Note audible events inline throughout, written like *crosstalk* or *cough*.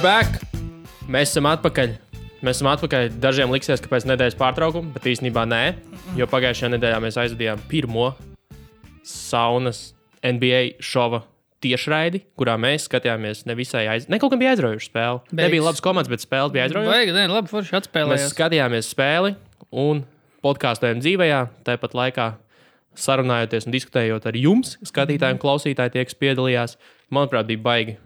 We're back! Mēs esam atpakaļ. Mēs esam atpakaļ. Dažiem liksies, ka pēc nedēļas pārtraukuma, bet īstenībā nē. Jo pagājušajā nedēļā mēs aizvadījām pirmo saunas NBA šova tiešraidi, kurā mēs skatījāmies nevisai aiz... Ne kaut kam bija aizraujoša spēle. Beigas. Nebija labas komandas, bet spēle bija aizraujoša. Vajag, nē, labi, forši Mēs atspēlējās. skatījāmies spēli un podkāstējām dzīvējā, tāpat laikā sarunājoties un diskutējot ar jums, skatītājiem, klausītājiem, tie, kas piedalījās. Manuprāt, bija baigi,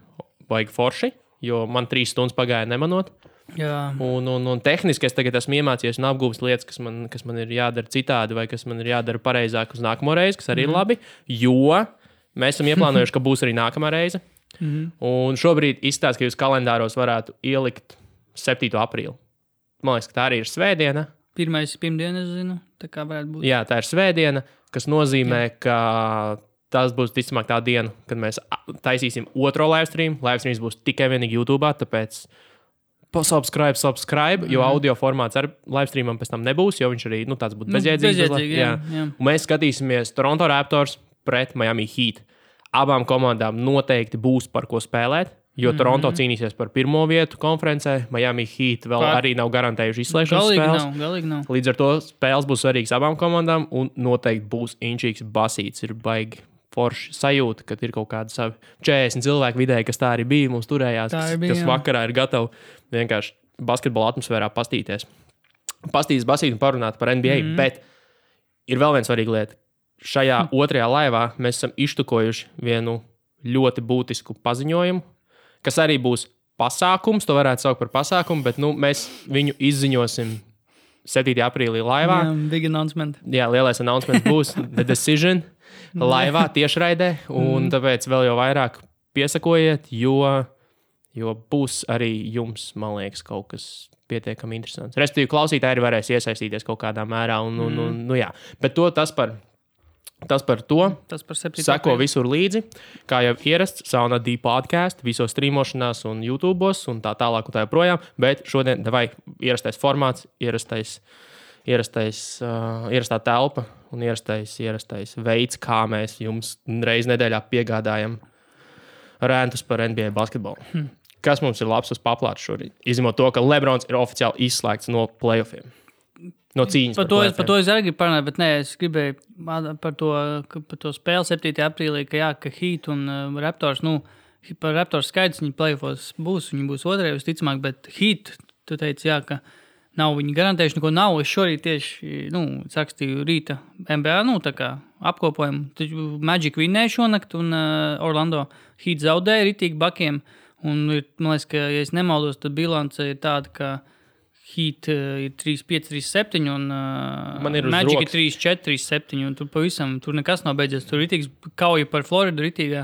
baigi forši, jo man trīs stundas pagāja nemanot. Jā, Un, un, un tehniski es tagad esmu iemācījies un apgūlis lietas, kas man, kas man ir jādara citādi, vai kas man ir jādara pareizāk uz nākamo reizi, kas arī ir labi. Jo mēs esam ieplānojuši, ka būs arī nākamā reize. Un šobrīd izstāsta, ka jūs kalendāros varētu ielikt 7. aprīli. Man liekas, ka tā arī ir svētdiena. pirmais pirmdiena, es zinu, tā kā varētu būt. Jā, tā ir svētdiena, kas nozīmē, ka tas būs ticamāk tā diena, kad mēs taisīsim otro live stream. Live streams būs tikai vienīgi YouTube, tāpēc subscribe, subscribe, jo audio formāts ar live streamam pēc tam nebūs, jo viņš arī nu, tāds būtu Nu, bezjēdzīgs. bezjēdzīgi, jā, jā. Un mēs skatīsimies Toronto Raptors pret Miami Heat. Abām komandām noteikti būs par ko spēlēt. Jo Mhm. Toronto cīnīsies par pirmo vietu konferencē, Miami Heat vēl Pār- arī nav garantējuši izslēgšanas Galīgi spēles. nav, galīgi nav. Līdz ar to spēles būs svarīgas abām komandām, un noteikti būs inčīgs basīts. Ir baigi forši sajūta, ka ir kaut kādi savi 40 cilvēki vidēji, kas tā arī bija. Mums turējās, Tā kas, bija, kas jā. vakarā ir gatavi vienkārši basketbola atmosfērā pastīties. Pastīties, basīt un parunāt par NBA. Mm. Bet ir vēl viena svarīga lieta. Šajā otrajā laivā mēs esam iztukojuši vienu ļoti būtisku paziņojumu, kas arī būs pasākums. To varētu saukt par pasākumu, bet nu, mēs viņu izziņosim 7. aprīlī laivā. Jā, big announcement. Jā, lielais announcement būs *laughs* The Decision laivā tiešraidē, un tāpēc vēl jau vairāk piesakojiet, jo, jo būs arī jums, man liekas, kaut kas pietiekami interesants. Respektīvi, klausītāji arī varēs iesaistīties kaut kādā mērā, un, un, un, nu, jā. bet to tas par, tas par to. Tas par 7. Seko visur līdzi, kā jau ierasts, Sauna D podkāstu, visos streamošanās, un YouTube, un tā tālāk, un tā joprojām. Bet šodien, vai ierastais formāts, ierastais, ierastais, uh, ierastā telpa un ierastais, ierastais veids, kā mēs jums reiz nedēļā piegādājam rēntus par NBA basketbolu. Hmm. Kas mums ir labs uz paplātes šorīt? Izņemot to, ka Lebrons ir oficiāli izslēgts no playoffiem. No cīņas. Par to, es, par to es arī gribu parunāt, bet nē, es gribēju par to, par to spēli 7. aprīlī, ka, jā, ka Heat un uh, Raptors, nu, par Raptors skaidrs, viņi plēfos būs, viņi būs otrajā visticamāk, bet Heat, tu teici, jā, ka nav viņi garantējuši neko nav. Es šorīt tieši, nu, rakstīju rīta MBA, nu, apkopojumu. Taču Magic vinnēja šonakt un uh, Orlando Heat zaudēja ritīgi bakiem. Un, man liekas, ka, ja es nemaldos, tad bilance ir tāda, ka Heat uh, ir 3, 5, 3, 7 un uh, Man ir Magic ir 3, 4, 3, 7. Un tur pavisam tur nekas nav beidzies. Tur ir ritīgi kauja par Floridu ritīgā.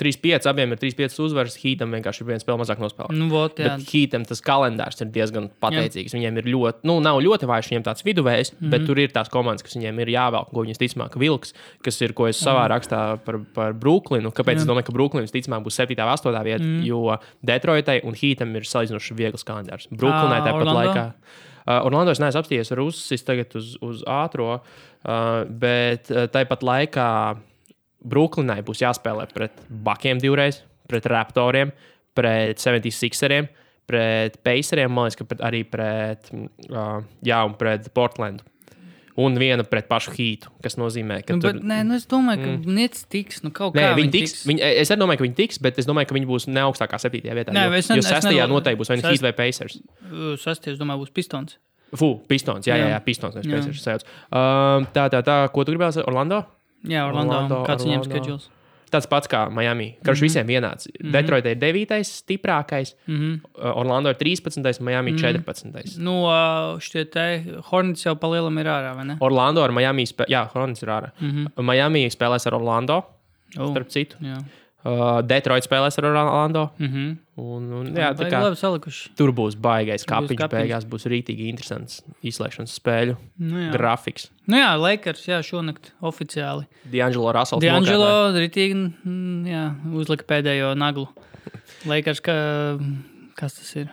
3-5, abiem ir 3-5 uzvaras. Hītam vienkārši ir viens spēle mazāk nospēlēts. Nu, vot, jā. Bet Hītam tas kalendārs ir diezgan pateicīgs. Jā. Viņiem ir ļoti, nu, nav ļoti vājš, viņiem tāds viduvējs, mm Mhm. -hmm. bet tur ir tās komandas, kas viņiem ir jāvelk, ko viņas ticamāk vilks, kas ir, ko es savā rakstā par, par Brooklynu. Kāpēc jā. es domāju, ka Brooklyns ticamāk būs 7. un 8. vieta, Mhm. mm. jo Detroitai un Hītam ir salīdzinoši viegls kalendārs. Brooklynai tāpat Orlando? Laikā. Uh, Orlando es neesmu apstījies ar uzsis tagad uz, uz ātrā, uh, bet uh, tāpat laikā Brooklynai būs jāspēlē pret Bakiem divreiz, pret Raptoriem, pret 76eriem, pret Paceriem, man liekas, ka pret, arī pret, mm, uh, jā, un pret Portlandu. Un viena pret pašu Hītu, kas nozīmē, ka Nu, tur, bet, nē, nu, es domāju, ka mm. Nets tiks. Nu, kaut Nē, kā viņi tiks. Viņi, es domāju, ka viņi tiks, bet es domāju, ka viņi būs ne augstākā septītajā vietā. Nē, jo, es jo es sestajā noteikti būs vai nu Heat vai Pacers. Sasties, domāju, būs Pistons. Fu, Pistons, jā, jā, Jā. jā Pistons, Jā. Pacers. Um, tā, tā, tā, ko tu gribēji? Orlando? Jā, Orlando. Orlando, Orlando Kāds viņiem Orlando. Tāds pats kā Miami. Kurš mm -hmm. visiem vienāds. Mm -hmm. Detroit ir 9. stiprākais, mm. -hmm. Orlando ir 13. Miami mm -hmm. 14. Nu, ā, šitie te Hornets jau palielam ir ārā, vai ne? Orlando ar Miami spēlē. Jā, Hornets ir ārā. Mm. -hmm. Miami spēlēs ar Orlando, Oh, starp citu. jā. Uh, Detroit spēlēs ar Orlando. Mhm. Un, un, jā, tā kā labi salikuši. tur būs baigais Tur būs kapiņš. kapiņš. Beigās būs rītīgi interesants izslēgšanas spēļu Nu, jā. grafiks. Nu jā, Lakers, jā, šonakt oficiāli. D'Angelo Russell. D'Angelo ritīgi, mm, jā, uzlika pēdējo naglu. *laughs* Lakers, ka, kas tas ir?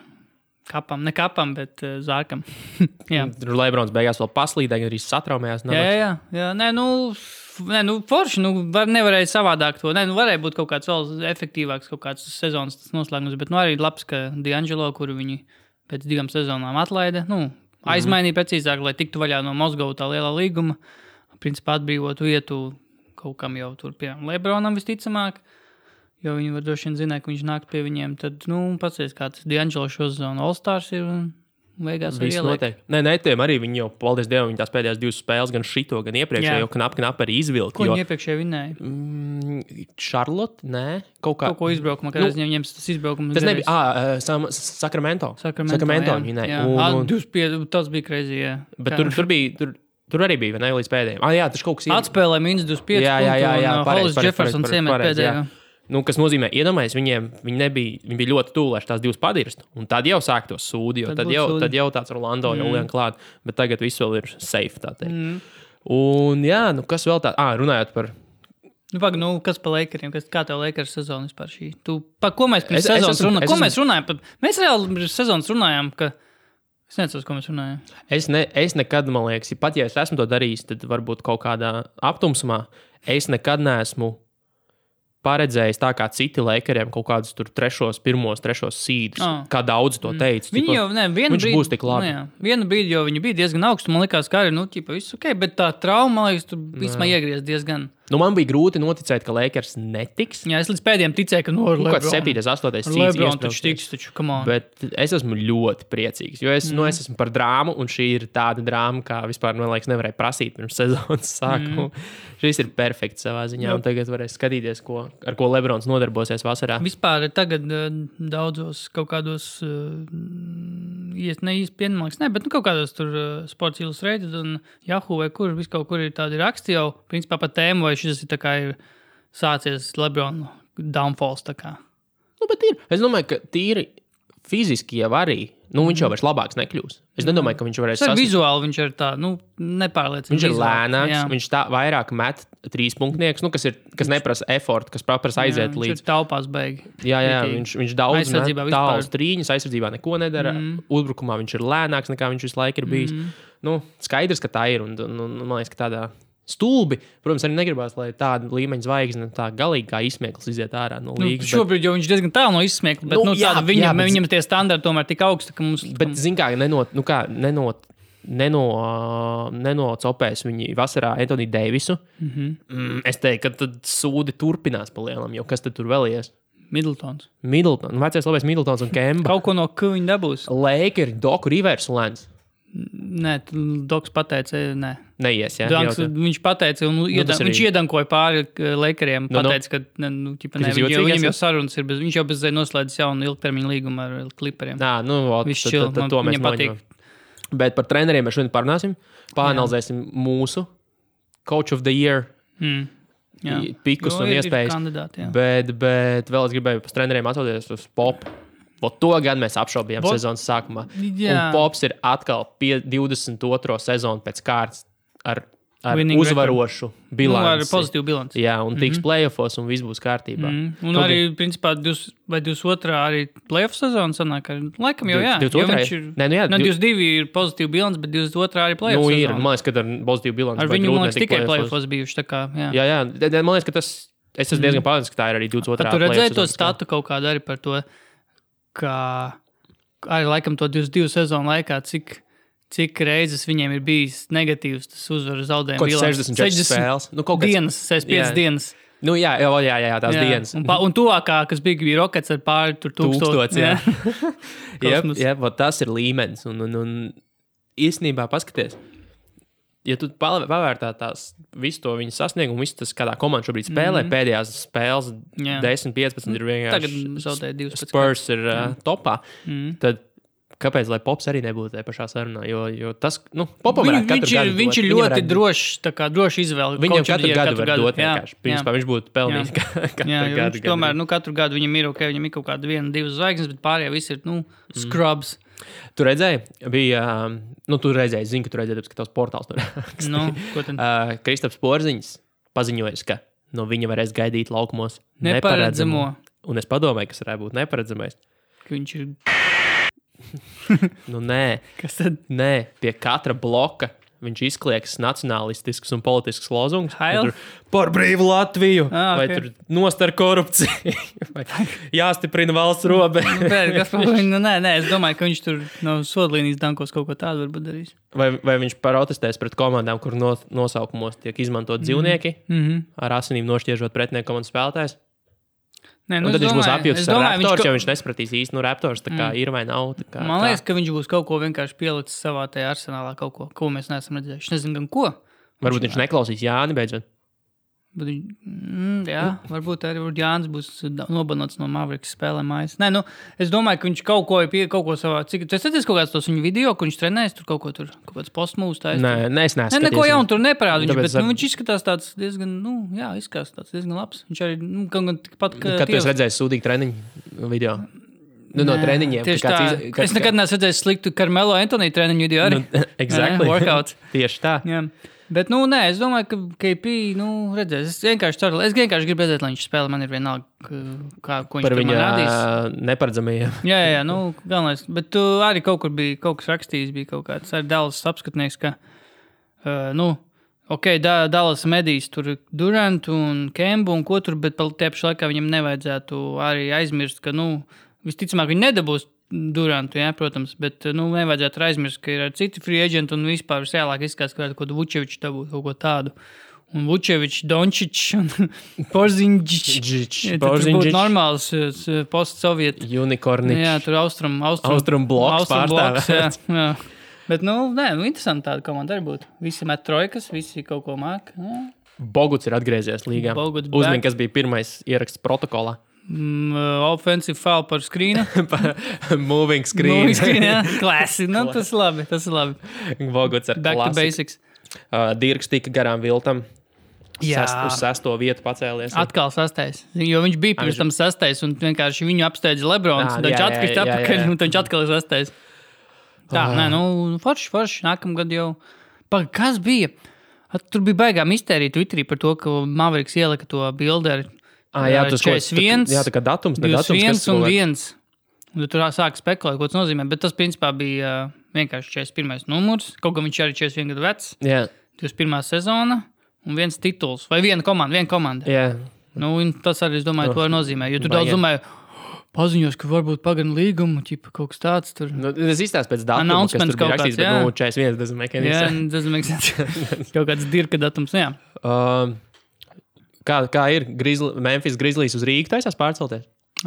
Kapam, ne kapam, bet uh, zārkam. *laughs* jā. Tur Lebrons beigās vēl paslīdēja, arī satraumējās. jā, jā, jā, jā. Nē, nu, Nē, nu, forši. Nu, var, nevarēja savādāk to. Nē, nu, varēja būt kaut kāds vēl efektīvāks, kaut kāds sezonas noslēgums. Bet nu, arī labs, ka D'Angelo, kuru viņi pēc divām sezonām atlaida, nu, aizmainīja precīzāk, lai tiktu vaļā no Moskavas tā lielā līguma. Principā atbrīvot vietu kaut kam jau tur, piemēram, Lebronam visticamāk. Jo viņi var droši vien zināt, ka viņš nāk pie viņiem. Tad, nu, paskatieties, kā tas D'Angelo šo sezonu All-Stars ir. Un beigās Viss notiek. Nē, nē, tiem arī viņi jau, paldies Dievam, tās pēdējās divas spēles, gan šito, gan iepriekšējo, Jā. knap, knap arī izvilka. Ko jo- viņi iepriekšēji vinēja? Mm, Charlotte, nē, kaut kā. Kaut ko izbraukumā, kad Nu, viņiem tas izbraukums Tas nebija. Ah, Sam, Sakramento. Sakramento. Sakramento jā, vinēja. jā. Un- un- 25, Tas bija krēsli. Jā. Bet tur, tur bija. Tur, Tur arī bija, vai ne, līdz pēdējiem. Ah, jā, tas kaut kas tāds. Atspēlēja minus 25. Jā, jā, jā, jā, uh, pareizi, Hollis pareizi, Jeffersons iemet pareizi, jā. Nu, kas nozīmē, iedomājieties, viņiem viņi nebija, viņi bija ļoti tuvu, lai tās divas padirstu. Un tad jau sāktos sūdi, jo Tad tad, jau, sūdi. tad jau tāds Rolando jau lien klāt. Bet tagad viss vēl ir safe. Mm. Un jā, nu kas vēl tāds, ah, runājot par. Nu, pag, nu, kas par Lakeriem? Kas, kā tev Lakers sezonas vispār šī? Tu, pa, ko mēs pirms Es- es sezonas esmu- runājam? es Ko esmu- mēs runājam? Pa, mēs reāli pirms sezonas runājām, ka. Es nezinu, ko mēs runājam. Es, ne, es nekad, man liekas, pat ja es esmu to darījis, tad varbūt kaut kādā aptumsumā es nekad neesmu paredzējis tā kā citi Lakeriem kaut kādus tur trešos, pirmos, trešos sīdus. Ah. Kā daudz to teica. Viņi jau ne, vienu viņš brīdi, būs tik labi. Nu, jā, vienu brīdi jau viņi bija diezgan augstu. Man liekas, ka arī nu, ķipa, viss ok, bet tā trauma, man liekas, tur vispār iegriezties diezgan. Nu, man bija grūti noticēt, ka Lakers netiks. Jā, es līdz pēdējiem ticēju, ka no Nu, kāds 7, 8 Ar Lebronu taču tiks, taču. Bet es esmu ļoti priecīgs, jo es, mm. nu, es esmu par drāmu, un šī ir tāda drāma, kā vispār, man liekas, nevarēja prasīt pirms sezonas sākuma. Mm. Šis ir perfekts savā ziņā, un tagad varēs skatīties, ko, ar ko Lebrons nodarbosies vasarā. Vispār tagad uh, daudzos kaut kādos, uh, ies, ne īsti pienāks, ne, bet nu, kaut kādos tur uh, Sports Illustrated un Yahoo vai kur, vis kaut kur ir tādi raksti jau, principā par tēmu, vai šis ir ir sācies Lebrona downfalls. Nu, bet ir. Es domāju, ka tīri fiziski jau arī. Nu, viņš jau vairs labāks nekļūs. Es nedomāju, ka viņš varēs ir sasniegt. vizuāli, viņš ir tā, nu, nepārliecināts. Viņš ir lēnāks, viņš tā vairāk met trīs punktnieks, nu, kas, ir, kas neprasa efortu, kas prasa aiziet Viņš līdz. ir taupās beigi. Jā, jā, Ritīgi. viņš, viņš daudz Aizsardzībā met vispār. tālus trīņus, aizsardzībā neko nedara. Mm. Uzbrukumā viņš ir lēnāks nekā viņš visu laiku ir bijis. Mm. Nu, skaidrs, ka tā ir. Un, un, un, man liekas, ka tādā stulbi, protams, arī negribās, lai tāda līmeņa zvaigzne tā galīgi kā izsmieklis iziet ārā no Nu, līgas. šobrīd jau viņš diezgan tālu no izsmiekla, bet Nu, nu, jā, tāda, viņam, jā, bet- viņam tie standarti tomēr tik augsti, ka mums. Bet, bet zin kā, nenot, nu kā, nenot, neno, nenocopēs viņi vasarā Antoni Deivisu. Mm. -hmm. mm, es teiktu, ka tad sūdi turpinās pa lielam, jo kas tur vēl ies? Middletons. Middleton, vecais labais Middletons un Kemba. Kaut ko no kā viņa dabūs. Lakers, Doku Rivers Lens. Nē, Doks pateica, nē. Neies, jā. Danks, Jautā. viņš pateica, un nu, iedam, tas arī- viņš iedankoja pāri k- Lakeriem. Nu, nu. Pateica, ka ne, nu, ķipa, ne, viņš, jau, viņam jau sarunas ir, bez, viņš jau bez noslēdzis jaunu ilgtermiņa līgumu ar klipriem. Nā, nu, ot, Viss tad- tad- to mēs viņam patīk. Bet par treneriem mēs šodien parunāsim. Pāranalizēsim mūsu Coach of the Year Mm. Jā. pikus Jo un ir- ir iespējas. Jā. Bet, bet vēl es gribēju par treneriem atsaukties uz popu. Ot to gan mēs apšaubījām Bo- sezonas sākumā. Jā. Un Pops ir atkal pie 22. sezonu pēc kārtas ar, ar Winning uzvarošu Nu, ar bilanci. pozitīvu bilanci. Jā, un tiks mm -hmm. playoffs, un viss būs kārtībā. Mm. Un Kaut arī, principā, 20, vai 22. arī playoff sezona sanāk, ka laikam jau jā. 22. jo viņš ir. Nē, nu jā, no, div- 22 ir pozitīva bilants, bet 22. arī playoff Nu, ir, man liekas, ka ar pozitīvu bilanci. Ar viņu, man liekas, tikai playoffs bijuši. Kā, jā. Jā, jā, man liekas, ka tas. Es esmu diezgan pārliecināts, ka tā ir arī 22. Tad tu redzēji playoff to statu kaut kādu arī par to, ka arī laikam to 22 sezonu laikā, cik, cik reizes viņiem ir bijis negatīvs tas uzvaru zaudējums. Kaut kāds 64 spēles. Nu, kaut kāds- dienas, 65 Jā. dienas. Nu, jā, jā, jā, jā, jā tās Jā. dienas. Un, un tuvākā, kas bija, bija Rockets ar pāri Tūkstots, jā. Jā, *laughs* jā vot tas ir līmenis. Un, un, un īstenībā paskaties, ja tu pavērtā tās visu to viņa sasniegumu, visu tas, kādā komandā šobrīd spēlē, mm -hmm. pēdējās spēles, Mhm. Jā. 10, 15 ir vienkārši. Tagad zaudēja divas pēc Spurs ir uh, topā. Mm. Tad kāpēc lai Pops arī nebūtu tajā pašā sarunā? Jo, jo tas, nu, Popam katru viņš ir, gadu viņš ir ļoti drošs, tā kā droši izvēle. Viņam Coach of katru Year gadu var dot Jā, vienkārši. Tam viņš būtu pelnījis *laughs* katru Jā, gadu. tomēr, nu, katru gadu viņam ir ok, viņam ir kaut kāda viena, divas zvaigznes, bet pārējie visi ir, nu, scrubs. Tu redzēji, bija, um, nu, tu redzēji, zini, ka tu redzēji, ka tavs portāls tur raksta. Nu? Uh, Kristaps Porziņš paziņoja, ka no viņa varēs gaidīt laukumos Neparedzamo. Un es padomāju, kas varētu būt neparedzamais. Ka Viņš ir. *laughs* Nu, nē, Kas tad? nē, pie katra bloka viņš izklieks nacionālistisks un politisks lozungs. Tur Par brīvu Latviju! Ah, Vai ok. tur nostar korupciju? *laughs* Vai jāstiprina valsts robeža? *laughs* *laughs* Nu, nē, nē, es domāju, ka viņš tur no sodlīnijas dankos kaut ko tādu varbūt darīs. Vai, vai viņš protestēs pret komandām, kur no, nosaukumos tiek izmantot dzīvnieki, Mm -hmm. ar asinīm nošķiežot pretinieku komandas spēlētājus? Nē, Nu, tad viņš būs apjūts ar domāju, raptors, viņš jo viņš nespratīs īsti, nu, raptors tā kā mm. ir vai nav. tā Kā, Man liekas, ka viņš būs kaut ko vienkārši pielicis savā tajā arsenālā, kaut ko, ko mēs neesam redzējuši. Es nezinu, gan ko. Varbūt viņš neklausīs Jāni beidzot. Viņš- mm, jā, varbūt arī Jānis būs nobanots no Mavericks spēlēm. Nē, nu, es domāju, ka viņš kaut ko ir pie kaut ko savā. Cik tas redzēs kaut kāds tos viņa video, kur viņš trenējas, tur kaut ko tur, kaut kāds postmūs taisa. Nē, nē, es Nē, neesmu. neko jaunu tur neparāda. Viņš, bet, ar- nu, viņš izskatās tāds diezgan, nu, jā, izskatās tāds diezgan labs. Viņš arī, nu, kaut gan tikpat, ka Kad Tievs- redzējis sūdīgu treniņu video? Nu, no Nē, treniņiem. Tieši tā. iz- ka- Es nekad neesmu redzējis sliktu Karmelo Antoniju treniņu video arī. Nu, *laughs* exactly. Nē, workouts. *laughs* Tieši tā. Jā. Bet, nu, nē, es domāju, ka KP, nu, redzēs. Es vienkārši ceru, es vienkārši gribu redzēt, lai viņš spēlē. Man ir vienalga, kā, ko viņš Par viņa rādīs. neparedzamajiem. Jā, jā, nu, galvenais. Bet tu arī kaut kur bija kaut kas rakstījis, bija kaut kāds arī Dallas apskatnieks, ka, uh, nu, ok, da, Dallas medijas tur Durantu un Kembu un ko tur, bet tie pašā laikā viņam nevajadzētu arī aizmirst, ka, nu, visticamāk, viņi nedabūs Durantu, jā, protams, bet, nu, nevajadzētu aizmirst, ka ir arī citi free agenti un vispār visēlāk izskatās, ka varētu kaut ko Vučevičs dabūt, kaut ko tādu. Un Vučevičs, Dončičs un *laughs* Porziņģičs. Tur būtu normāls uh, postsovietu Unikorniņš. Jā, tur austrum, austrum, Austrum bloks bloks, jā, jā. Bet, nu, nē, nu, interesanti tāda komanda arī būtu. Visi met trojkas, visi kaut ko. Jā. Boguts ir atgriezies līgā. Back. kas bija pirmais ieraksts protokolā. Mm, uh, offensive foul par skrīnu. *laughs* Moving screen. Nu, skrīn, jā, *laughs* klasi. Nu, tas ir labi, tas ir labi. Boguts ar Back to klasiku. basics. Uh, Dirks tika garām viltam. Jā. Sest, uz sesto vietu pacēlies. Atkal sastais. Jo viņš bija pirms Viņš- tam sastais, un vienkārši viņu apsteidza Lebrons. Tad viņš atkrīt jā, jā, atpakaļ, un viņš atkal ir sastais. Tā, Ah. nē, nu, forši, forši. Nākamgad jau. Pa, kas bija? At, tur bija baigā mistērija Twitterī par to, ka Mavericks ielika to bildi ar Ah, jā, tas kas 41, Jā, tā kā datums, ne datums. 21 kas un cilvēks- 1. Un tu tur sāk spekulēt, ko tas nozīmē. Bet tas, principā, bija uh, vienkārši 41. numurs. Kaut gan viņš arī ir 41 gadu vecs. Jā, 21. sezona un viens tituls. Vai viena komanda, viena komanda. jā. Nu, tas arī, es domāju, to arī nozīmē. Jo tur daudz domāju, paziņos, ka varbūt pagarina līgumu, ķipa kaut kas tāds. Tur. Nu, tas izstāsta pēc kas Announcements bija kaut kāds, jā. nu, 41 doesn't make any Jā, sense. tas maksā *laughs* kaut kāds dirka datums. nu Jā, Um, kā, kā ir? Grizzly, Memphis Grizzlies uz Rīgas taisās pārcelties?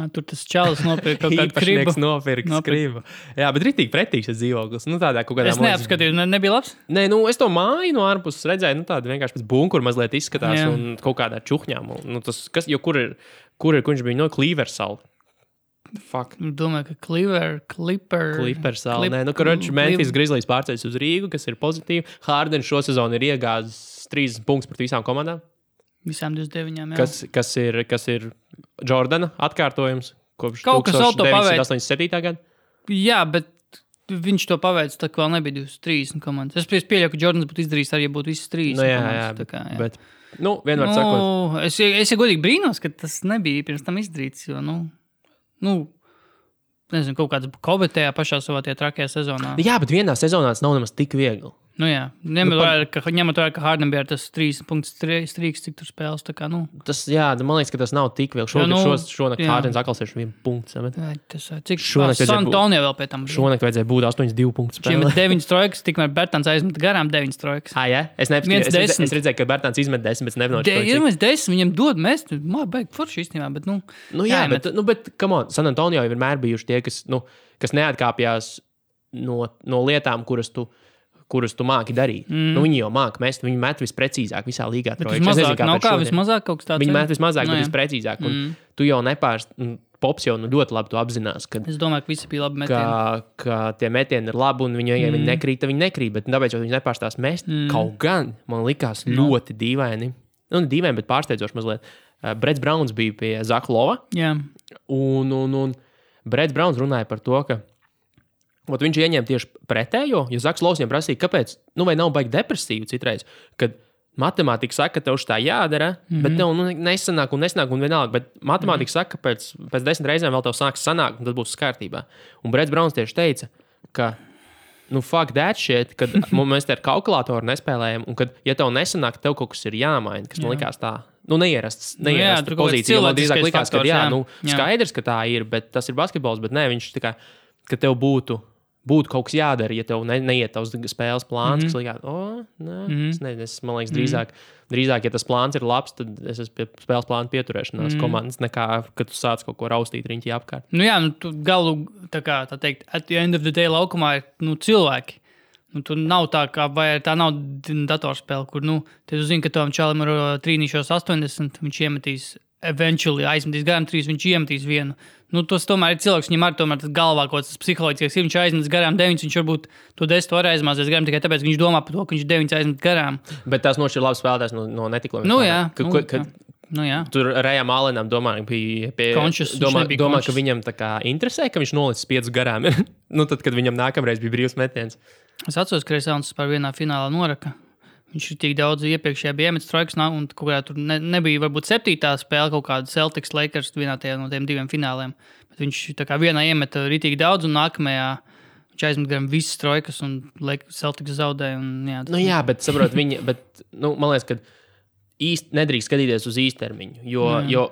Tur tas čalis nopirka kaut kādu. Īpašnieks nopirka skribu. Jā, bet rītīgi pretīgs tas dzīvoklis. Nu, tādā kaut kādā Es neapskatīju, ne, nebija labs. Nē, nu, es to māju no ārpuses redzēju, nu, tāda vienkārši pēc bunkura mazliet izskatās Jā. un kaut kādā čuhņām. Un, Nu, tas, kas, jo kur ir, kur ir, kur viņš bija no Cleaversala? Fuck. Domāju, ka Clipper, Clipper. Clippersala. Clip- Nē, nu, kurš Memphis Grizzlies pārceļas uz Rīgu, kas ir pozitīvi. Hārdens šo sezonu ir iegāzis 30 punktus pret visām komandām, Visām 29. Jā. kas, kas, ir, kas ir Jordana atkārtojums kopš Kaut kas vēl to paveic. 1987. gada. jā, bet viņš to paveica, kā vēl nebija 30 komandas. Es pie- pieļauju, ka Jordans būtu izdarījis arī, ja būtu visas 30. Nu, jā, komandas, jā, tā kā, jā. bet nu, vienmēr nu, sakot, es, es ja godīgi brīnos, ka tas nebija pirms tam izdarīts. Jo, nu, nu, nezinu, kaut kādā Covid tajā pašā savā tajā trakajā sezonā. jā, bet vienā sezonā tas nav nemaz tik viegli. Nu, jā, ņemot Nu, vērā, ka, ņemot vērā, ka bija tas 3.3 strīks, cik tur spēles. Kā, nu, Tas, jā, man liekas, ka tas nav tik viegli. Nu, nu, šos, šonakt jā. Hārdens atkal ir viens punkts. bet vai tas, cik Šonakt būt- Antonio vēl pēc tam bija? Šonakt vajadzēja būt 8-2 punktu Šiem spēlē. ir 9 trojkas, tikmēr Bertans aizmet garām 9 trojkas. Ah, jā, es, nepaskatīju, Viens es, redzēju, es redzēju, ka Bērtāns izmet 10, bet De, ja nevienu mēs desmit viņam dod, mēs tam beigām forši īstenībā. Bet, nu, Nu, jā, jāiemet. bet, nu, bet come on, San Antonio jau vienmēr bijuši tie, kas, nu, kas neatkāpjas no, no lietām, kuras tu, kuras tu māki darīt. Mm. Nu, viņi jau māki mest, viņi met visprecīzāk visā līgā. Es nezinu, vismazāk, nav kā vismazāk kaut kas tāds. Viņi met vismazāk, Nu, bet visprecīzāk. Mm. tu jau nepārst, Pops jau nu, ļoti labi apzinās, ka, Es domāju, ka visi bija labi metieni. ka, ka tie metieni ir labi, un viņi, ja viņi nekrīt, tad viņi nekrīt. Bet tāpēc viņi nepārstās mest. Mm. Kaut gan man likās Nu. ļoti dīvaini. Nu, dīvaini, bet pārsteidzoši mazliet. Uh, Brets Browns bija pie Zaka Lova. Jā, Un, un, un Brits Browns runāja par to, ka ot, viņš ieņēma tieši pretējo. Jo Zaks viņam prasīja, kāpēc, nu, vai nav baigi depresīvi citreiz. Kad matemātika saka, ka tev tā jādara, mm -hmm. bet tev nu, nesanāk un nesanāk un vienalga. Bet matemātika mm -hmm. saka, ka pēc, pēc desmit reizēm vēl tev sāks sanākt, un tad būs kārtībā. Un Brits Browns tieši teica, ka nu, fuck that shit, kad *laughs* mēs te ar kalkulātoru nespēlējam, un kad, ja tev nesanāk, tev kaut kas ir jāmaina, kas man Jā. likās tā. Nu, neierasts, Nu jā, neierasts kaut kāds pozīcija. Man drīzāk likās, ka faktors, jā, jā. nu, Jā. skaidrs, ka tā ir, bet tas ir basketbols. Bet nē, viņš kā, ka tev būtu, būtu kaut kas jādara, ja tev ne, neiet tavs spēles plāns. Mm -hmm. Kas likās, oh, nē, mm -hmm. es nezinu, es, man liekas, drīzāk, drīzāk, ja tas plāns ir labs, tad es esmu pie spēles plāna pieturēšanās mm -hmm. komandas, nekā, kad tu sāc kaut ko raustīt riņķī apkārt. Nu, jā, nu, tu galu, tā kā tā teikt, at the end of the day laukumā ir nu, cilvēki. Nu, tur nav tā, kā, vai tā nav datorspēle, kur, nu, te tu zini, ka tam čalam ir trīnīšos 80, viņš iemetīs, eventually aizmetīs garām trīs, viņš iemetīs vienu. Nu, tas tomēr ir cilvēks, viņam ir tomēr tas galvā kaut kas psiholoģisks. Ja viņš aizmet garām 9, viņš varbūt to 10 var aizmācies garām tikai tāpēc, ka viņš domā par to, ka viņš 9 aizmet garām. Bet tas nošķir labs spēlētājs no, no netiklības. Nu, jā, Ka, nu, ka. Nu, jā. Tur Rējam Alenam domāju, bija pie, Conscious, domā, domā ka conscious. viņam tā kā interesē, ka viņš nolicis piecus garām. *laughs* nu, tad, kad viņam nākamreiz bija brīvs metiens. Es atceros, ka Reisons par vienā finālā noraka. Viņš ir tik daudz iepriekšējā bija iemetis trojkas, un kaut kādā tur ne, nebija varbūt septītā spēle, kaut kāda Celtics Lakers vienā tajā no tiem diviem fināliem. Bet viņš tā kā vienā iemeta rītīgi daudz, un nākamajā viņš aizmet garām visas trojkas, un Celtics zaudēja. Un, jā, tas- Nu, jā, bet saprot, viņa, bet, nu, man liekas, ka īsti nedrīkst skatīties uz īstermiņu. Jo, Jā. jo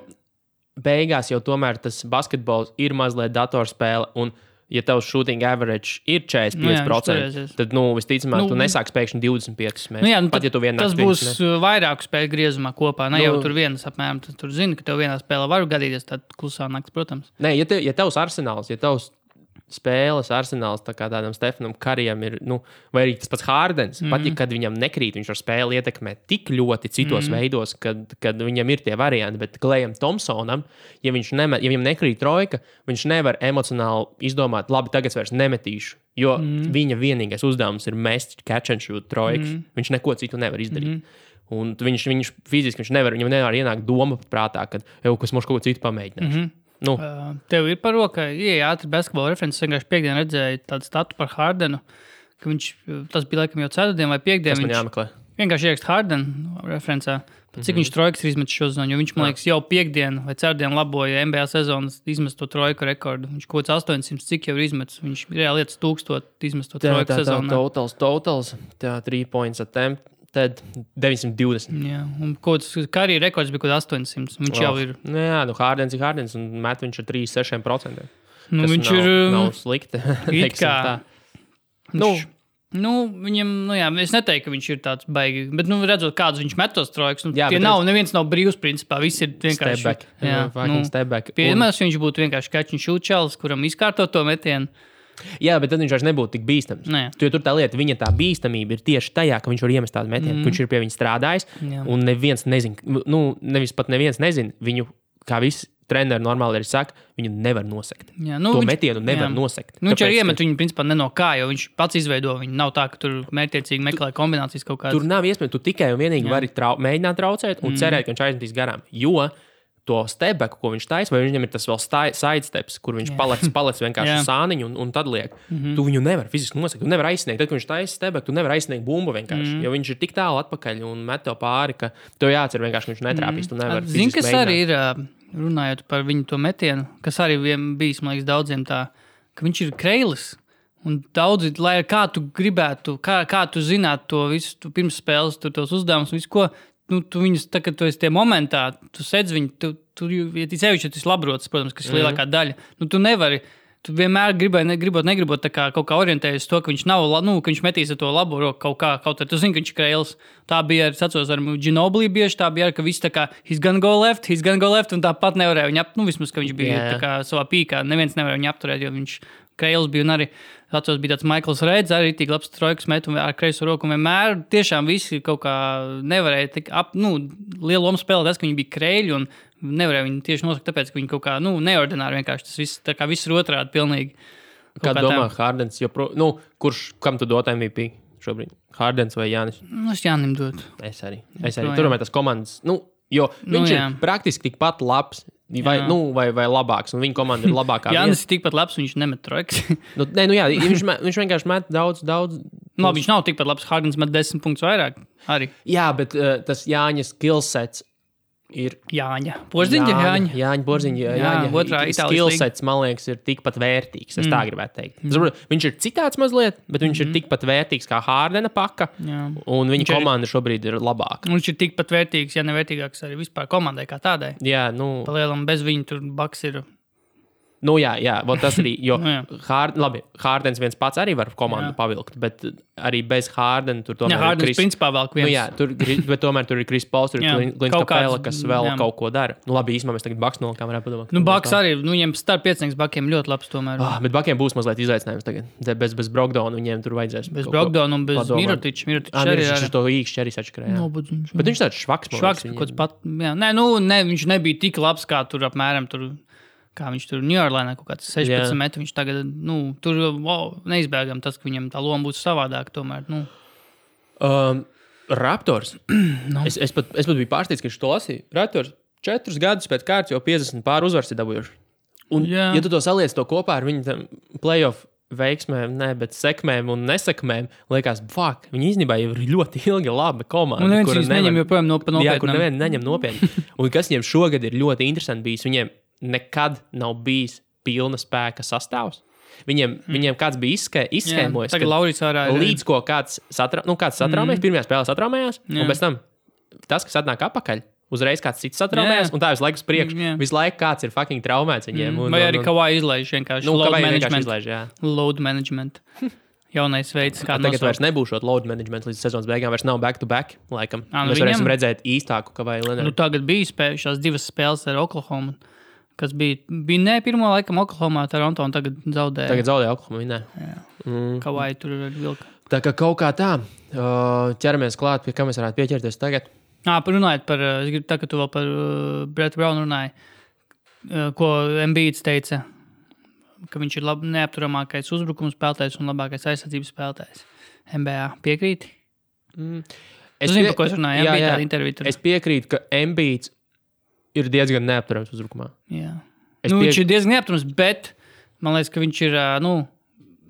beigās jau tomēr tas basketbols ir mazliet datorspēle. Un, ja tavs shooting average ir 45%, Nu jā, tad, nu, visticamāk, Nu, tu nesāksi pēkšņi 25 mēnešus. Nu, jā, nu, Pat ja tu vienā tas būs uh, vairāku spēļu griezumā kopā. Ne Nu- jau tur vienas apmēram. Tad tur zini, ka tev vienā spēlē var gadīties tāda klusā naktis, protams. Nē, ja, te, ja tavs arsenāls, ja tavs spēles arsenāls tā tādam Stefanam Karijam ir, nu, vai arī tas pats Hārdens, mm. pat ja viņam nekrīt, viņš var spēli ietekmēt tik ļoti citos mm. veidos, kad, kad viņam ir tie varianti, bet Klējam Thompsonam, ja nemet, ja viņam nekrīt trojka, viņš nevar emocionāli izdomāt, labi, tagad es vairs nemetīšu. Jo mm. viņa vienīgais uzdevums ir mest catch and shoot trojkas. Mm. Viņš neko citu nevar izdarīt. Mm. Un viņš, viņš fiziski viņš nevar, viņam nevar ienākt doma prātā, ka, jau, kas mums kaut ko citu pamēģinās. Mm -hmm. Nu, Uh, tev ir par rokai, ja ātri basketbola referents. Es vienkārši piekdien redzēju tādu statu par Hārdenu. ka Viņš, tas bija laikam jau ceturtdien vai piekdien. tas Viņš jāmeklē. vienkārši ieraksta Hārdenu referencā. Pat Cik mm -hmm. viņš trojkas ir izmetis šo zonu? Jo viņš, man liekas, jau piekdien vai ceturtdien laboja NBA sezonas izmesto trojku rekordu. Viņš kaut kāds 800, cik jau ir izmetis. Viņš reāli lietas 1000 izmesto trojku sezonā. totals, totals, tā, 3 points attempt, tad 920. Jā, un kaut kāds karjeras rekords bija kaut kāds 800. Viņš oh. jau ir. Nu, jā, nu, Hārdens ir Hārdens, un met viņš ir 3,6%. Nu, kas viņš nav, ir. Nav slikti. *laughs* it kā. tā. Nu, Nu. nu, viņam, nu, jā, es neteiktu, ka viņš ir tāds baigi. Bet, nu, redzot, kādus viņš met tos trojkus, nu, Jā, jā, tie nav, neviens nav brīvs, principā. Visi ir vienkārši. Step back. Jā, fucking nu, step back. Un- Pirmais, viņš būtu vienkārši kaķis šūčels, kuram izkārto to metienu. Jā, bet tad viņš vairs nebūtu tik bīstams. Nē. Tu, jo tur tā lieta, viņa tā bīstamība ir tieši tajā, ka viņš var iemest tādu metienu, mm. ka viņš ir pie viņa strādājis. Jā. Un neviens nezina, nu, nevis pat neviens nezina viņu, kā visi treneri normāli arī saka, viņu nevar nosegt. Jā, Nu, to viņš- metienu nevar jā. nosegt. Nu, viņš Tāpēc, iemet viņu, principā, ne no kā, jo viņš pats izveido viņu. Nav tā, ka tur mērķiecīgi meklē kombinācijas kaut kādas. Tur nav iespējams, tu tikai un vienīgi vari trau, mēģināt traucēt un mm. cerēt, ka viņš aizmetīs garām. Jo to stebeku, ko viņš taisa, vai viņam ir tas vēl stai- side steps, kur viņš paliec, paliec *laughs* vienkārši uz sāniņu un, un tad liek. Mm -hmm. Tu viņu nevari fiziski nosegt. Tu nevari aizsniegt. Tad, kad viņš taisa stebeku, tu nevari aizsniegt bumbu vienkārši. Mm -hmm. Jo viņš ir tik tālu atpakaļ un met to pāri, ka tev jācer vienkārši, ka viņš netrāpīs. Tu nevari. Zini, kas mēģināt. arī ir, runājot par viņu to metienu, kas arī bijis, man liekas, daudziem tā, ka viņš ir kreilis. Un daudzi, lai kā tu gribētu, kā, kā tu zinātu to visu, tu pirms spēles, tu tos uzdevumus, visu ko. Nu, tu viņus, tā, kad tu esi tajā momentā, tu sedz viņu, tu, tu, ja sevišķi, ja esi labrots, protams, kas ir lielākā daļa. Nu, tu nevari, tu vienmēr gribēji, ne, gribot, negribot tā kā, kaut kā orientēties to, ka viņš nav, nu, ka viņš metīs ar to labo roku kaut kā, kaut kā. Tu zini, ka viņš ir krēls. Tā bija, ar- atceros, ar Ginobili bieži tā bija, ar, ka viss tā kā, he's gonna go left, he's gonna go left, un tāpat nevarēja viņu ap, nu, vismaz, ka viņš bija tā kā savā pīkā, neviens nevarēja viņu apturēt, jo viņš krēls bija, un arī, atceros, bija tāds Maikls Reids, arī tik labs trojkas met un ar kreiso roku, vienmēr tiešām visi kaut kā nevarēja tik ap, nu, lielu lomu spēlēt, tas, ka viņi bija krēļi, un nevarēja viņu tieši nosakt, tāpēc, ka viņi kaut kā, nu, neordināri vienkārši, tas viss, tā kā viss ir otrādi pilnīgi. Kā kā domā tā. Hārdens? Jopro... Nu, kurš kam tu dot MVP šobrīd? Hārdens vai Jānis? Nu, es Jānim dotu. Es arī. Es arī. Tur ir tas komandas. Nu, jo Nu, viņš jā. ir praktiski tikpat labs. Vai, Jā. nu, vai, vai labāks, un viņa komanda ir labākā. *laughs* Jānis ir tikpat labs, viņš nemet trojkas. *laughs* Nu, nē, nu jā, viņš, viņš vienkārši met daudz, daudz. Nu, labi, viņš nav tikpat labs. Hardens met desmit punktus vairāk. Arī. Jā, bet uh, tas Jānis Kilsets ir Jāņa. Porziņa, Jāņa. Jāņa Borziņa. Jā, Jāņa otrā Itālijas līga. skillsets, man liekas, ir tikpat vērtīgs. Es mm. tā gribētu teikt. Mm. Viņš ir citāds mazliet, bet viņš mm. ir tikpat vērtīgs kā Hārdena paka. Jā. Un viņa Viņš ir- komanda šobrīd ir labāka. Viņš ir tikpat vērtīgs, ja ne vērtīgāks arī vispār komandai kā tādai. Jā, nu, Palielam bez viņa tur baks ir. Nu jā, jā tas arī. Jo *laughs* Nu jā. Hār, labi, Hārdens viens pats arī var komandu Jā. pavilkt, bet arī bez Hārdena tur Jā, tomēr ir Hārdens Kris- principā vēl Nu, viens. jā, tur, *laughs* bet tomēr tur ir Kris Pauls, tur ir Jā, Glins Kapela, kas vēl jā. kaut ko dara. Nu, labi, īstenībā mēs tagad Baks nolakām, varētu padomāt. Nu, Baks arī, nu, viņiem starp piecinieks bakiem ļoti labs tomēr. Ah, bet Bakiem būs mazliet izaicinājums tagad. Bez, bez Brokdona viņiem tur vajadzēs. Bez Brokdona un bez. Mirotiča. Mirotičs Ah, arī ir. ar to īkšķi arī sačakarēja. jā. Nobudziņš. Bet viņš tāds švaks. Švaks, kaut kāds pat. Jā, nē, nu, ne, viņš nebija tik labs kā tur apmēram. Tur, kā viņš tur Ņujorkā kaut kāds 16 Jā. metru. Viņš tagad, nu, tur wow, neizbēgami tas, ka viņam tā loma būs savādāka. Tomēr, nu, Um, Raptors. *clears throat* no. es, es, pat, es pat biju pārsteigts, ka viņš to lasīja. Raptors četrus gadus pēc kārtas jau 50 pār uzvaras ir dabūjuši. Un, Jā. ja tu to saliec to kopā ar viņu playoff veiksmēm, ne, bet sekmēm un nesekmēm, liekas, fuck, viņi īstenībā jau ir ļoti ilgi laba komanda. un kura viņus neņem joprojām no Jā, kur nevienu neņem nopietni. *laughs* Un kas viņiem šogad ir ļoti interesanti bijis, viņiem nekad nav bijis pilna spēka sastāvs. Viņiem, mm. viņiem kāds bija izskē, izskēmojis, Tagad ka Laurijas ārā ir. līdz ko kāds, satra, nu, kāds satraumēs, mm. pirmajā spēlē satraumējās, Jā. un pēc tam tas, kas atnāk atpakaļ. Uzreiz kāds cits satraumējās, Jā. un tā visu laiku uz priekšu. Jā. Visu laiku kāds ir fucking traumēts viņiem. Un, Vai arī un, un, kavā izlaiž vienkārši nu, load management. izlaiž, jā. Load management. *laughs* Jaunais veids, kā Tagad nosaukt. vairs nebūs load management līdz sezonas beigām. Vairs nav back to back. Laikam. Ā, nu Mēs viņam- varēsim redzēt īstāku, ka vai Nu, tagad bija spē, šās divas spēles ar Oklahoma, kas bija, bija ne pirmā laikam Oklahomā, Toronto, un tagad zaudēja. Tagad zaudēja ne. Mm. Kavai tur ir vilka. Tā kā kaut kā tā, uh, ķeramies klāt, pie kā mēs varētu pieķerties tagad. Ā, par- runājot par, uh, es gribu tā, ka tu vēl par uh, Brett Brownu runāji, uh, ko Mbīts teica, ka viņš ir lab, neapturamākais uzbrukuma spēlētājs un labākais aizsardzības spēlētājs. MBA piekrīt? Es, Es zinu, pie- par ko es runāju. Jā, jā, bija jā. tāda intervija. Tur. es piekrītu, ka Mbīts ir diezgan neapturams uzbrukumā. Jā. Es Nu, pie- Viņš ir diezgan neapturams, bet man liekas, ka viņš ir. Nu,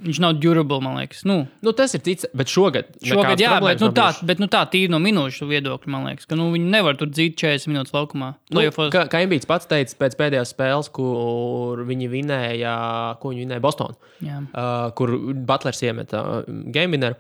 viņš nav durable, man liekas. Nu, Nu, tas ir cits, bet šogad. šogad, jā, bet, nu, tā, bet nu, tā tīri no minūšu viedokļa, man liekas, ka nu, viņi nevar tur dzīt 40 minūtes laukumā. Nu, Playoffos. kā, kā Mbīts pats teica, pēc pēdējās spēles, kur viņi vinēja, ko viņi vinēja Bostonā, uh, kur Butlers iemeta game winneru,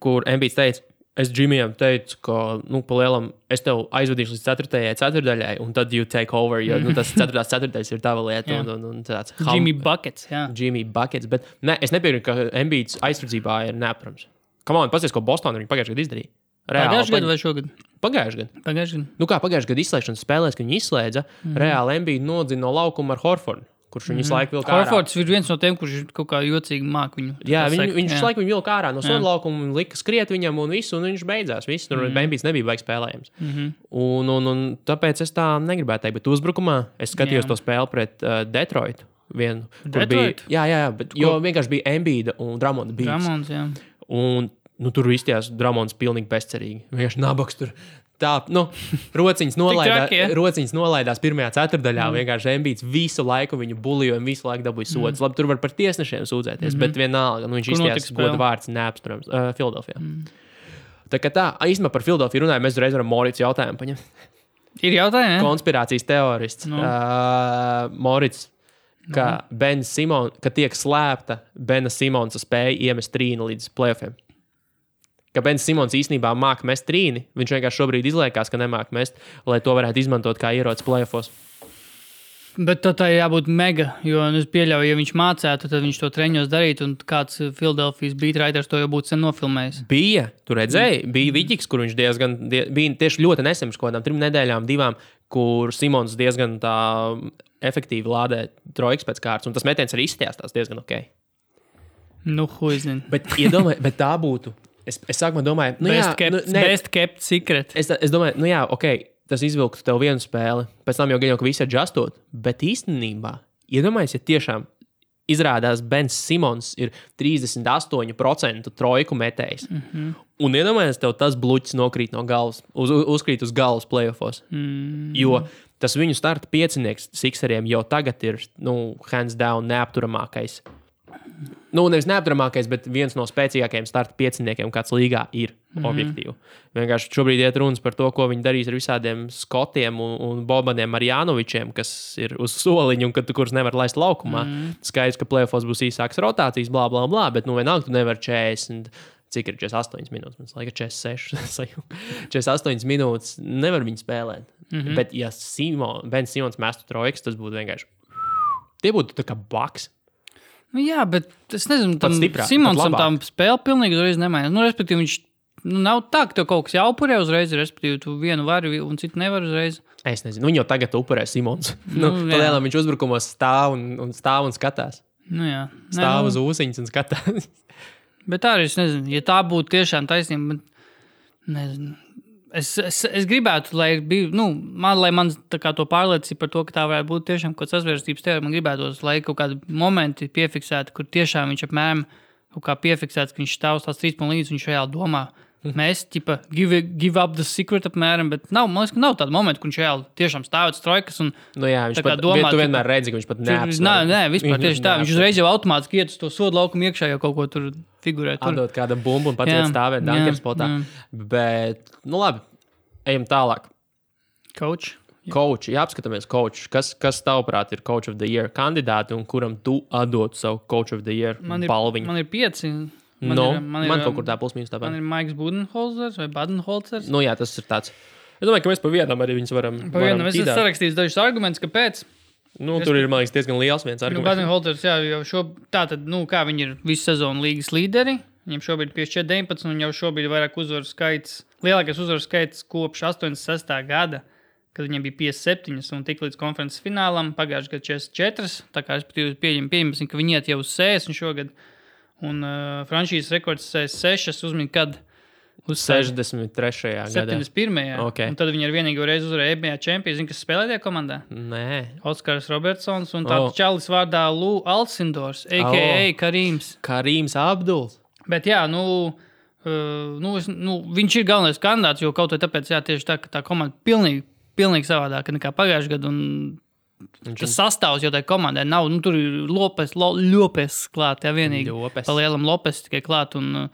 kur Mbīts teica, es Džimijam teicu, ka, nu, pa lielam, es tev aizvedīšu līdz 4. ceturdaļai, un tad you take over, jo nu, tas 4. ceturtais ir tava lieta. Jā. un, un, un tāds Jimmy Buckets. Jā. Jimmy Buckets. Bet ne, es nepiekrītu, ka Mbīts aizsardzībā ir neapturams. Kam on, pasies, ko Bostonā viņi pagājušajā gadā izdarīja? Pagājušajā gadā vai šogad? Pagājušajā gadā. Pagājušajā gadā. Nu, kā pagājušajā gadā izslēgšanas spēlēs, kad viņi izslēdza, mm reāli Mbīts nodzina no laukuma ar Horfordu, kurš viņu visu laiku vilka ārā. Horfords ir viens no tiem, kurš kaut kā jocīgi māk viņu. Jā, viņu, sekt, viņš jā. laiku viņu vilka ārā no soda laukuma, lika skriet viņam un visu, un viņš beidzās. Viss, tur mm. -hmm. Mbīts nebija baigs spēlējams. Mm -hmm. un, un, un tāpēc es tā negribētu teikt, bet uzbrukumā es skatījos Jā. to spēli pret uh, Detroitu. Vienu? Bija, jā, jā, jā, bet, jo vienkārši bija Mbīda un Dramonda bija. Ramons, jā. Un nu, tur izstījās Dramons pilnīgi bezcerīgi. Vienkārši nabaks tur. Tā, nu, rociņas, *laughs* nolaidā, traki, ja? rociņas nolaidās pirmajā ceturdaļā. Mm. Vienkārši Embīts visu laiku viņu buļļoja un visu laiku dabūja sodus. Mm. Labi, tur var par tiesnešiem sūdzēties, mm -hmm. bet vienalga, nu, viņš goda spēle? vārds neapsturams uh, Filadelfijā. Mm. Tā kā tā, īstenībā par Filadelfiju runājot, mēs uzreiz varam Morits jautājumu paņemt. Ir jautājumi? Konspirācijas teorists Nu. uh, Morits. Ka, ben Simon, ka tiek slēpta Bena Simonsa spēja iemest trīni līdz playoffiem. Ka Bens Simons īstenībā māca mest trīni. Viņš vienkārši šobrīd izliekās, ka nemāca mest, lai to varētu izmantot kā ierocis playoffs. Bet tā jābūt mega, jo nu, es pieļauju, ja viņš mācītu, tad viņš to treniņos darītu, un kāds Filadelfijas beatraiders to jau būtu sen nofilmējis. Bija, tur redzēja, bija Vigiks, kur viņš diezgan, die, bija tieši ļoti nesen, pirms kaut kādām trim nedēļām, divām, kur Simons diezgan tā efektīvi lādē trojkas pēc kārtas, un tas metiens arī izskatījās diezgan ok. Nu, huizin. Bet, iedomāj, bet tā būtu. Es, es sākumā domāju, nu, jā, Best kept, nu, nē, best kept secret. Es, es domāju, nu jā, ok, tas izvilktu tev vienu spēli, pēc tam jau gan jau ka visi ir justot. Bet īstenībā, iedomājieties, ja tiešām izrādās Bens Simons ir 38% trojku metējs. Mm -hmm. Un iedomājieties, tev tas bluķis nokrīt no galvas, uz, uz, uzkrīt uz galvas playoffs. Mm. Jo tas viņu starta piecinieks Sixeriem jau tagad ir, nu, hands down neapturamākais. Nu, nevis neapturamākais, bet viens no spēcīgākajiem starta pieciniekiem, kāds līgā ir mm -hmm. objektīvi. Vienkārši šobrīd iet runas par to, ko viņi darīs ar visādiem skotiem un, un bobaniem Marjanovičiem, kas ir uz soliņa un kad, kurus nevar laist laukumā. Mm -hmm. Skaidrs, ka plēfos būs īsākas rotācijas, bla, bla, bla, bet nu vienalga tu nevari 40 cik ir 48 minūtes. Man liekas, 46, 48 *laughs* minūtes. Nevar viņu spēlēt. Mm -hmm. Bet, ja Simo, Bens Simons mestu trojkas, tas būtu vienkārši. Tie būtu tā kā baks. Nu, jā, bet es nezinu, tam Simonsam tā spēle pilnīgi uzreiz nemainās. Nu, respektīvi, viņš nu, nav tā, ka tev kaut kas jāupurē uzreiz, respektīvi, tu vienu vari un citu nevari uzreiz. Es nezinu, nu, jau tagad upurē Simons. Nu, nu, Lielā viņš uzbrukumos stāv un, un stāv un skatās. Nu, jā. Stāv ne, uz ūsuņas un skatās. Bet arī es nezinu, ja tā būtu tiešām taisnība. Nezinu. Es, es, es gribētu, lai, bija, nu, man, lai man to pārliecība par to, ka tā varētu būt tiešām kaut kāda sazvērstības teorija. Man gribētos, lai kaut kādi momenti piefiksēti, kur tiešām viņš apmēram kaut kā piefiksēts, ka viņš stāv uz tās trīs punktus un viņš reāli domā. Mēs, tipa, give, give up the secret, apmēram, bet nav, man liekas, ka nav tāda momenta, kur viņš jau tiešām stāv uz trojkas. Un, nu jā, viņš pat domā, tu vienmēr redzi, ka viņš pat neapstrādā. Nē, nē, vispār tieši tā. Viņš uzreiz jau automātiski iet uz to sodu laukumu iekšā, jau kaut ko tur figurē. Tur dod kādam bumbu un pats stāvēt Dunkers spotā. Bet, nu labi, ejam tālāk. Coach. Coach, jā, apskatāmies, coach. Kas, kas tavuprāt ir Coach of the Year kandidāti un kuram tu atdod savu Coach of the Year man ir, balviņu? Man ir pieci. Man, no, ir, man, ir, man kaut kur tā plus-mínus tāpat. Man ir Maiks Budenholzers vai Badenholzers. Nu, jā, tas ir tāds. Es domāju, ka mēs pa vienam arī viņus varam. Pa vienam es esmu sarakstījis dažus argumentus, kāpēc. Nu, es, tur ir liekas, diezgan liels viens nu, arguments. Nu, Badenholzers, jā, jau šo, tā tad, nu, kā viņi ir visu sezonu līgas līderi. Viņam šobrīd ir 519, un jau šobrīd ir vairāk uzvaru skaits, lielākais uzvaru skaits kopš 86. gada, kad viņam bija 57, un tik līdz konferences finālam pagājušajā gadā 44. Tā kā es pieņemu, pieņemsim, ka viņi iet jau uz 60 šogad. Un uh, franšīzes rekords 6 uzmini, kad uz 63. gadā. 71. Okay. Un tad viņi ir vienīgo reizi uzvarējuši EBA čempionu. Zini, kas spēlē tajā komandā? Nē. Oskars Robertsons un tāds oh. čalis vārdā Lū Alsindors, a.k.a. Oh. Karīms. Karīms Abduls. Bet jā, nu. Uh, nu, es, nu, viņš ir galvenais kandidāts, jo kaut kā tāpēc, jā, tieši tā, ka tā komanda pilnīgi, pilnīgi savādāka nekā pagājušajā gadā. Viņš tas sastāvs jau tajā komandai nav. Nu, tur ir Lopes, lo, Lopes klāt, jā, vienīgi. Lopes. Pa lielam Lopes tikai klāt. Un,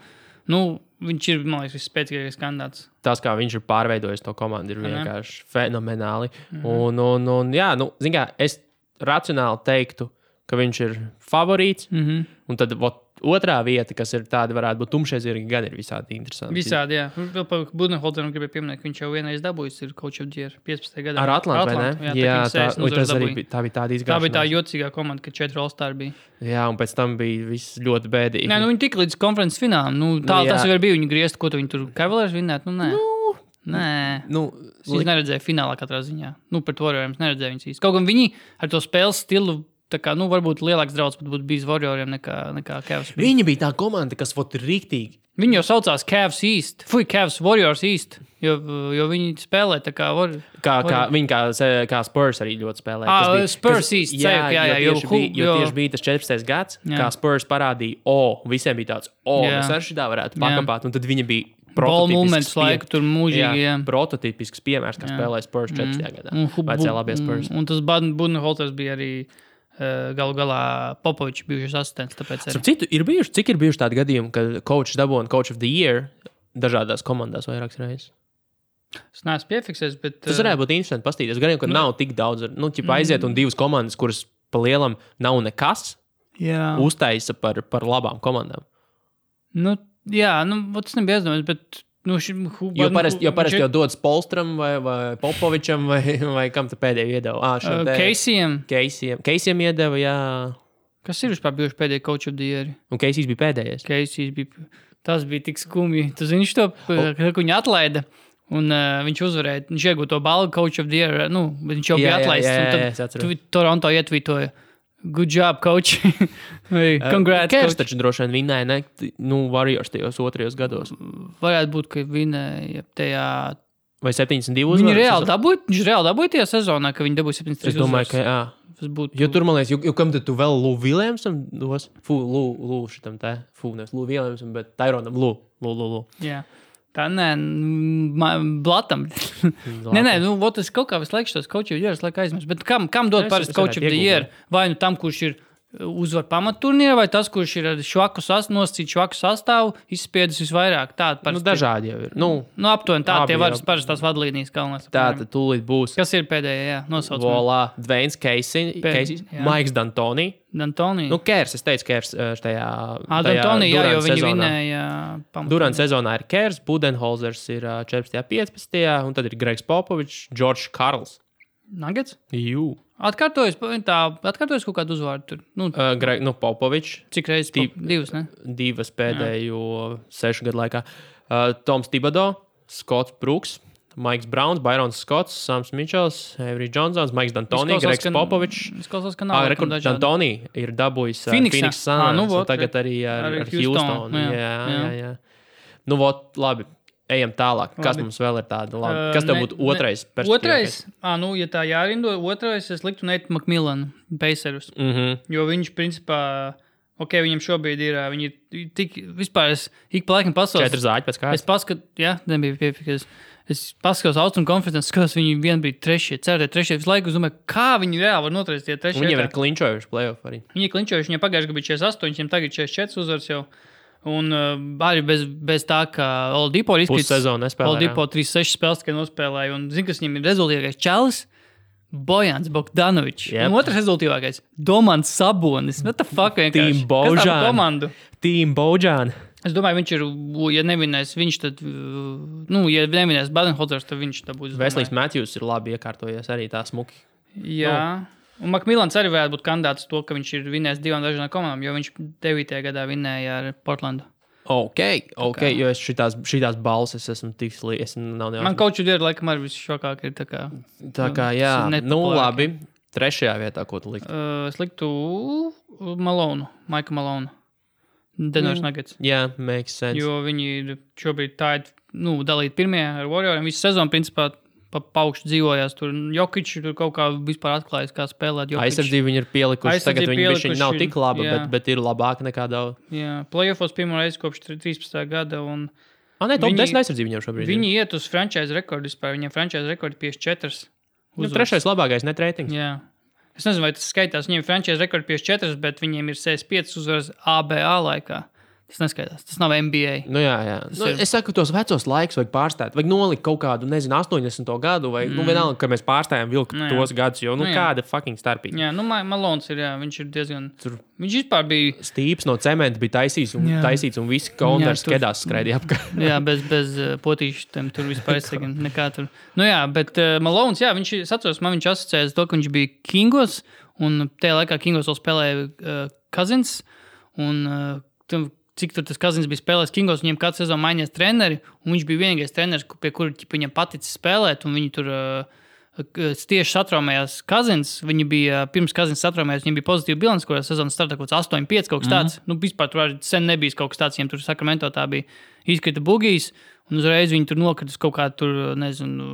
nu, viņš ir, man liekas, visspēcīgākais kandidāts. Tas, kā viņš ir pārveidojis to komandu, ir vienkārši fenomenāli. Mm -hmm. Un, un, un, jā, nu, kā, es racionāli teiktu, ka viņš ir favorīts. Mm -hmm. Un tad, ot, Otrā vieta, kas ir tāda, varētu būt tumšaizīgi, gan ir visādi interesanti. Visādi, jā. Vēl par Budenholzeru gribēju pieminēt, ka viņš jau vienreiz dabūjis ir the Year 15. gadā. Ar Atlantu, vai ne? Jā, jā tā, tā, tas arī bija, tā bija tāda izgāšana. Tā bija tā jocīgā komanda, ka četri All-Star bija. Jā, un pēc tam bija viss ļoti bēdīgi. Nē, nu viņi tika līdz konferences finālam. Nu, tā, nu, tas jau bija viņa griezt, ko tu viņi tur Cavaliers vinnēt. Nu, nē. Nu, Nē, nu, es neredzēju finālā katrā ziņā. Nu, par to arī neredzēju viņas īsti. Kaut gan viņi ar to spēles stilu Tā kā, nu, varbūt lielāks draudz būtu bijis Warrioriem nekā, nekā Cavs. Viņi bija tā komanda, kas ir rīktīgi. Viņi jau saucās Cavs East, Fui, Cavs Warriors East, jo, jo viņi spēlē tā kā. Var, kā, kā viņi kā, kā Spurs arī ļoti spēlē. Ah, bija, Spurs kas, East, jā, jā, jā, jo, tieši, bija, jo, jo tieši bija tas 14. gads, jā. kā Spurs parādīja, o, visiem bija tāds, o, jā. mēs ar šitā varētu pakāpāt, un tad viņi bija Prototypisks laiku tur mūžīgi. Jā, jā. Prototypisks piemērs, kā spēlēja Spurs 14. Mm. gadā. Vai cēlā labie Spurs. Un, un tas Budenholters bija arī galu galā Popovičs bijušas asistents. Arī... Citu, ir bijuši, cik ir bijuši tādi gadījumi, kad coach dabūna coach of the year dažādās komandās vairākas reizes? Es neesmu piefiksējis, bet. Tas varētu būt interesanti paskatīties. Gan jau, ka nu, nav tik daudz, nu, ķipa aiziet un divas komandas, kuras pa lielam nav nekas, jā. uztaisa par, par labām komandām. Nu, jā, nu, tas nebija aizdomāts, bet Nu, šim, jo parasti jau, parasti jau dodas Polstram vai, vai Popovičam, vai, vai kam te pēdējo iedeva? Ah, uh, Keisijam. Keisijam. Keisijam iedeva, jā. Kas ir vispār bijuši pēdējie coach of the year? Un Keisijs bija pēdējais. Keisijs bija. Tas bija tik skumji. Tas viņš to, oh. ka viņu atlaida. Un uh, viņš uzvarēja. Viņš iegūta to balvu coach of the year. Nu, viņš jau jā, bija atlaists. Jā, jā, jā, jā, tad Toronto ietvītoja. Good job, coach. *laughs* Vai, congrats. Kers taču droši vien vinnēja, ne? Nu, Warriors tajos otrajos gados. Varētu būt, ka vinnēja tajā. Vai 72 uzvaras? Viņi reāli dabūja, viņš reāli dabūja tajā sezonā, ka viņi dabūja 73 uzvaras. Es domāju, ka jā. Tas būtu. Jo tur, man liekas, jo, jo kam tad tu vēl Lū Viljamsam dos? Fū, Lū, Lū šitam te. Fū, nevis Lū Viljamsam, bet Taironam Lū. Lū, Lū, Lū. Jā. Tā nē, blatam. nē, nē, nu, ot, es kaut kā visu laiku tos coach of the year laiku aizmirsu. Bet kam, kam dot parasti coach of the year? Vai nu tam, kurš ir uzvar pamatturnīrā, vai tas, kurš ir ar švaku sastāvu, nosacīt švaku sastāvu, izspiedis visvairāk. Tāda Nu, dažādi jau ir. Nu, Nu, aptuveni tā, Abi tie var jau. parasti tās vadlīnijas galvenās. tā tad tūlīt būs. Kas ir pēdējā, jā, nosaucamā? Volā, Pēd- jā. Maiks Dantoni. Dantonī. Nu, Kērs, es teicu, Kērs eh, tajā. Ā, tajā Dantonī, jā, jo viņi vinēja. Durant sezonā ir Kērs, Budenholzers ir ā, 14. 15. un tad ir Gregs Popovičs, Džordžs Karls. Nuggets? Jū. Atkārtojas, tā, atkārtojas kaut kādu uzvārdu tur. Nu, Uh, Greg, nu, Popovičs, cik reizes? Tip... Divas, ne? divas pēdējo sešu gadu laikā. Uh, Toms Tibado, Skots Brooks, Maiks Browns, Bairons Skots, Sams Mičels, Evrijs Džonsons, Maiks Dantoni, ka- Popovičs. Ah, nav Rekord dažādi. Dantoni ir dabūjis uh, Phoenixā? Phoenix Ā, Suns, nu, tagad arī ar, ar ar Houstonu, jā, Jā, jā, jā. jā. Nu, vot, labi. Ejam tālāk. Kas Labi. mums vēl ir tāda? Labi. Kas tev ne- būtu ne- otrais? perspektīvākais? Otrais, ah, nu, ja tā jārindo, otrais es liktu Neitu Makmilanu, Pacers. Mhm. Jo viņš, principā, ok, viņam šobrīd ir, viņi ir tik, vispār es ik pa laikam pasaules. Četri zāģi pēc Es kārtas. paskatu, jā, nebija piefikas. Es paskatos austrumu konferences, skatos, viņi vien bija trešie, ceturtie, trešie. Visu laiku es domāju, kā viņi reāli var noturēt tie trešie. Viņiem vietā. ir klinčojuši playoff arī. Viņi ir klinčojuši, viņiem pagājušajā gadā bija 48, viņiem tagad 44 uzvaras jau. Un uh, arī bez, bez tā, ka Oldipo ir izkrits. Pussezonu nespēlēja, Oldipo 3-6 spēles tikai nospēlēja. Un zini, kas viņam ir rezultātīvākais čalis? Bojans Bogdanovičs. Jep. Un otrs rezultātīvākais - Domants Sabonis. What the fuck? Bojan. komandu. Team Bojan. Es domāju, viņš ir, ja nevinēs viņš, tad, nu, ja nevinēs Badenholzers, tad viņš tā būs. domāju. Matjūs ir labi iekārtojies arī tā smuki. Jā. Un Makmilans arī varētu būt kandidāts to, ka viņš ir vinējis divām dažādām komandām, jo viņš 9. gadā vinēja ar Portlandu. Ok, ok, jo es šitās, šitās balsis esmu tik slīdis. Man kaut kādā veidā, laikam, arī visšokāk ir tā kā. Tā kā, jā, tas ir nu labi. Trešajā vietā, ko tu likt? Uh, es liktu Malonu, Maika Malonu. Denveras Mm. Nuggets. Jā, makes sense. Jo viņi ir šobrīd tā, ir, nu, dalīti pirmie ar Warrioriem. Visu sezonu, principā, pa paukšu dzīvojās. Tur Jokic tur kaut kā vispār atklājis, kā spēlēt. Jokic. Aizsardzību viņi ir pielikuši. Tagad viņi pielikuši nav ir, tik labi, jā. bet, bet ir labāka nekā daudz. Jā, playoffs pirmo reizi kopš 13. gada. Un Ah, nē, top Viņi- 10 aizsardzību viņam šobrīd. ir. viņi iet uz franchise rekordu vispār. Viņiem franchise rekordi 54. Nu, trešais labākais net reitings. Jā. Es nezinu, vai tas skaitās. Viņiem ir frančise rekords 54, bet viņiem ir 65 uzvaras ABA laikā. Tas neskaitās. Tas nav NBA. Nu, jā, jā. Nu, ir- es saku, tos vecos laikus vajag pārstāt. Vajag nolikt kaut kādu, nezinu, 80. gadu, vai mm. nu, vienalga, ka mēs pārstājam vilkt Nu, jā. tos gadus. Jo, nu, Nu, kāda fucking starpība. Jā, nu, Ma- Malons ir, jā, viņš ir diezgan. Tur Viņš vispār bija, stīps no cementa bija taisīts un, Jā. taisīts, un visi konversas tur- skedās skraidīja apkārt. *laughs* jā, bez, bez uh, potīšiem, tur vispār aizsegam, *laughs* nekā tur. Nu, jā, bet uh, Malons, jā, viņš, es atceros, man viņš asociējas to, ka viņš bija Kingos, un tajā laikā Kingos vēl spēlēja uh, Kazins, un uh, cik tur tas Kazins bija spēlējis Kingos, viņiem katru sezonu mainījās treneri, un viņš bija vienīgais treneris, pie kura viņam paticis spēlēt, un viņi tur tieši satraumējās Kazins. Viņi bija pirms Kazins satraumējās, viņiem bija pozitīva bilance, kurā sezonā startā kaut kāds 8-5 kaut kas tāds. Mm -hmm. Nu, vispār tur sen nebija kaut kas tāds, viņiem tur Sakramento tā bija izkrita bugijas. Un uzreiz viņi tur nokrita kaut kādu, tur, nezinu,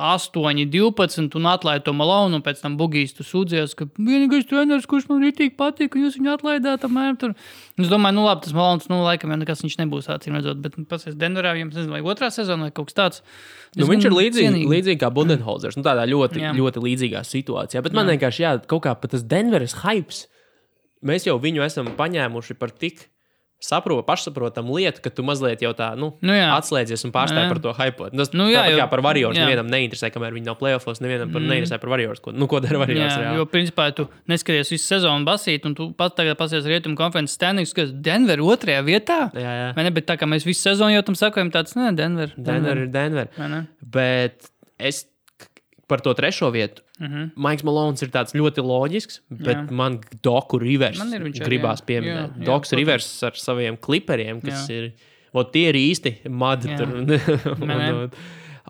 8, 12, un atlaida to malonu. Un pēc tam bugijas tur sūdzējās, ka vienīgais treneris, kurš man rītīgi patīk, un jūs viņu atlaidāt. Apmēram, tur. Un es domāju, nu labi, tas malons, nu, laikam jau nekas viņš nebūs acīm redzot. Bet nu, pats Denverā, viņam, nezinu, vai otrā sezonā vai kaut kas tāds. Nu, viņš ir cienīgi. līdzīgi kā Budenholzers. Nu, tādā ļoti, Jā. ļoti līdzīgā situācijā. Bet man Jā. vienkārši jā, kaut kā pat tas Denveras hype. Mēs jau viņu esam paņēmuši par tik saprotamu, pašsaprotamu lietu, ka tu mazliet jau tā, nu, Nu, jā. atslēdzies un pārstāji Jā. par to hypot. Tas Nu, nu, jā, jā, jo- kā par jā. Nevienam neinteresē, kamēr viņi nav playoffs, nevienam par, mm. neinteresē par Warriors. Ko, nu, ko dara Warriors? Jā, reāli. jo, principā, tu neskaties visu sezonu basīt, un tu pat tagad pasies rietumu konferences standings, kas Denver otrajā vietā. jā, jā. Vai ne, bet tā kā mēs visu sezonu jau tam sakojam, tāds, nē, Denver. Denver ir Denver. Ne? Bet es par to trešo vietu. Uh -huh. Maiks Malons ir tāds ļoti loģisks, bet Jā. man Doku Rivers Man ir arī, gribās jā. pieminēt. Jā, jā, Doks protams. Rivers ar saviem kliperiem, kas Jā. ir. Vot tie ir īsti madi. Jā. Tur, *laughs*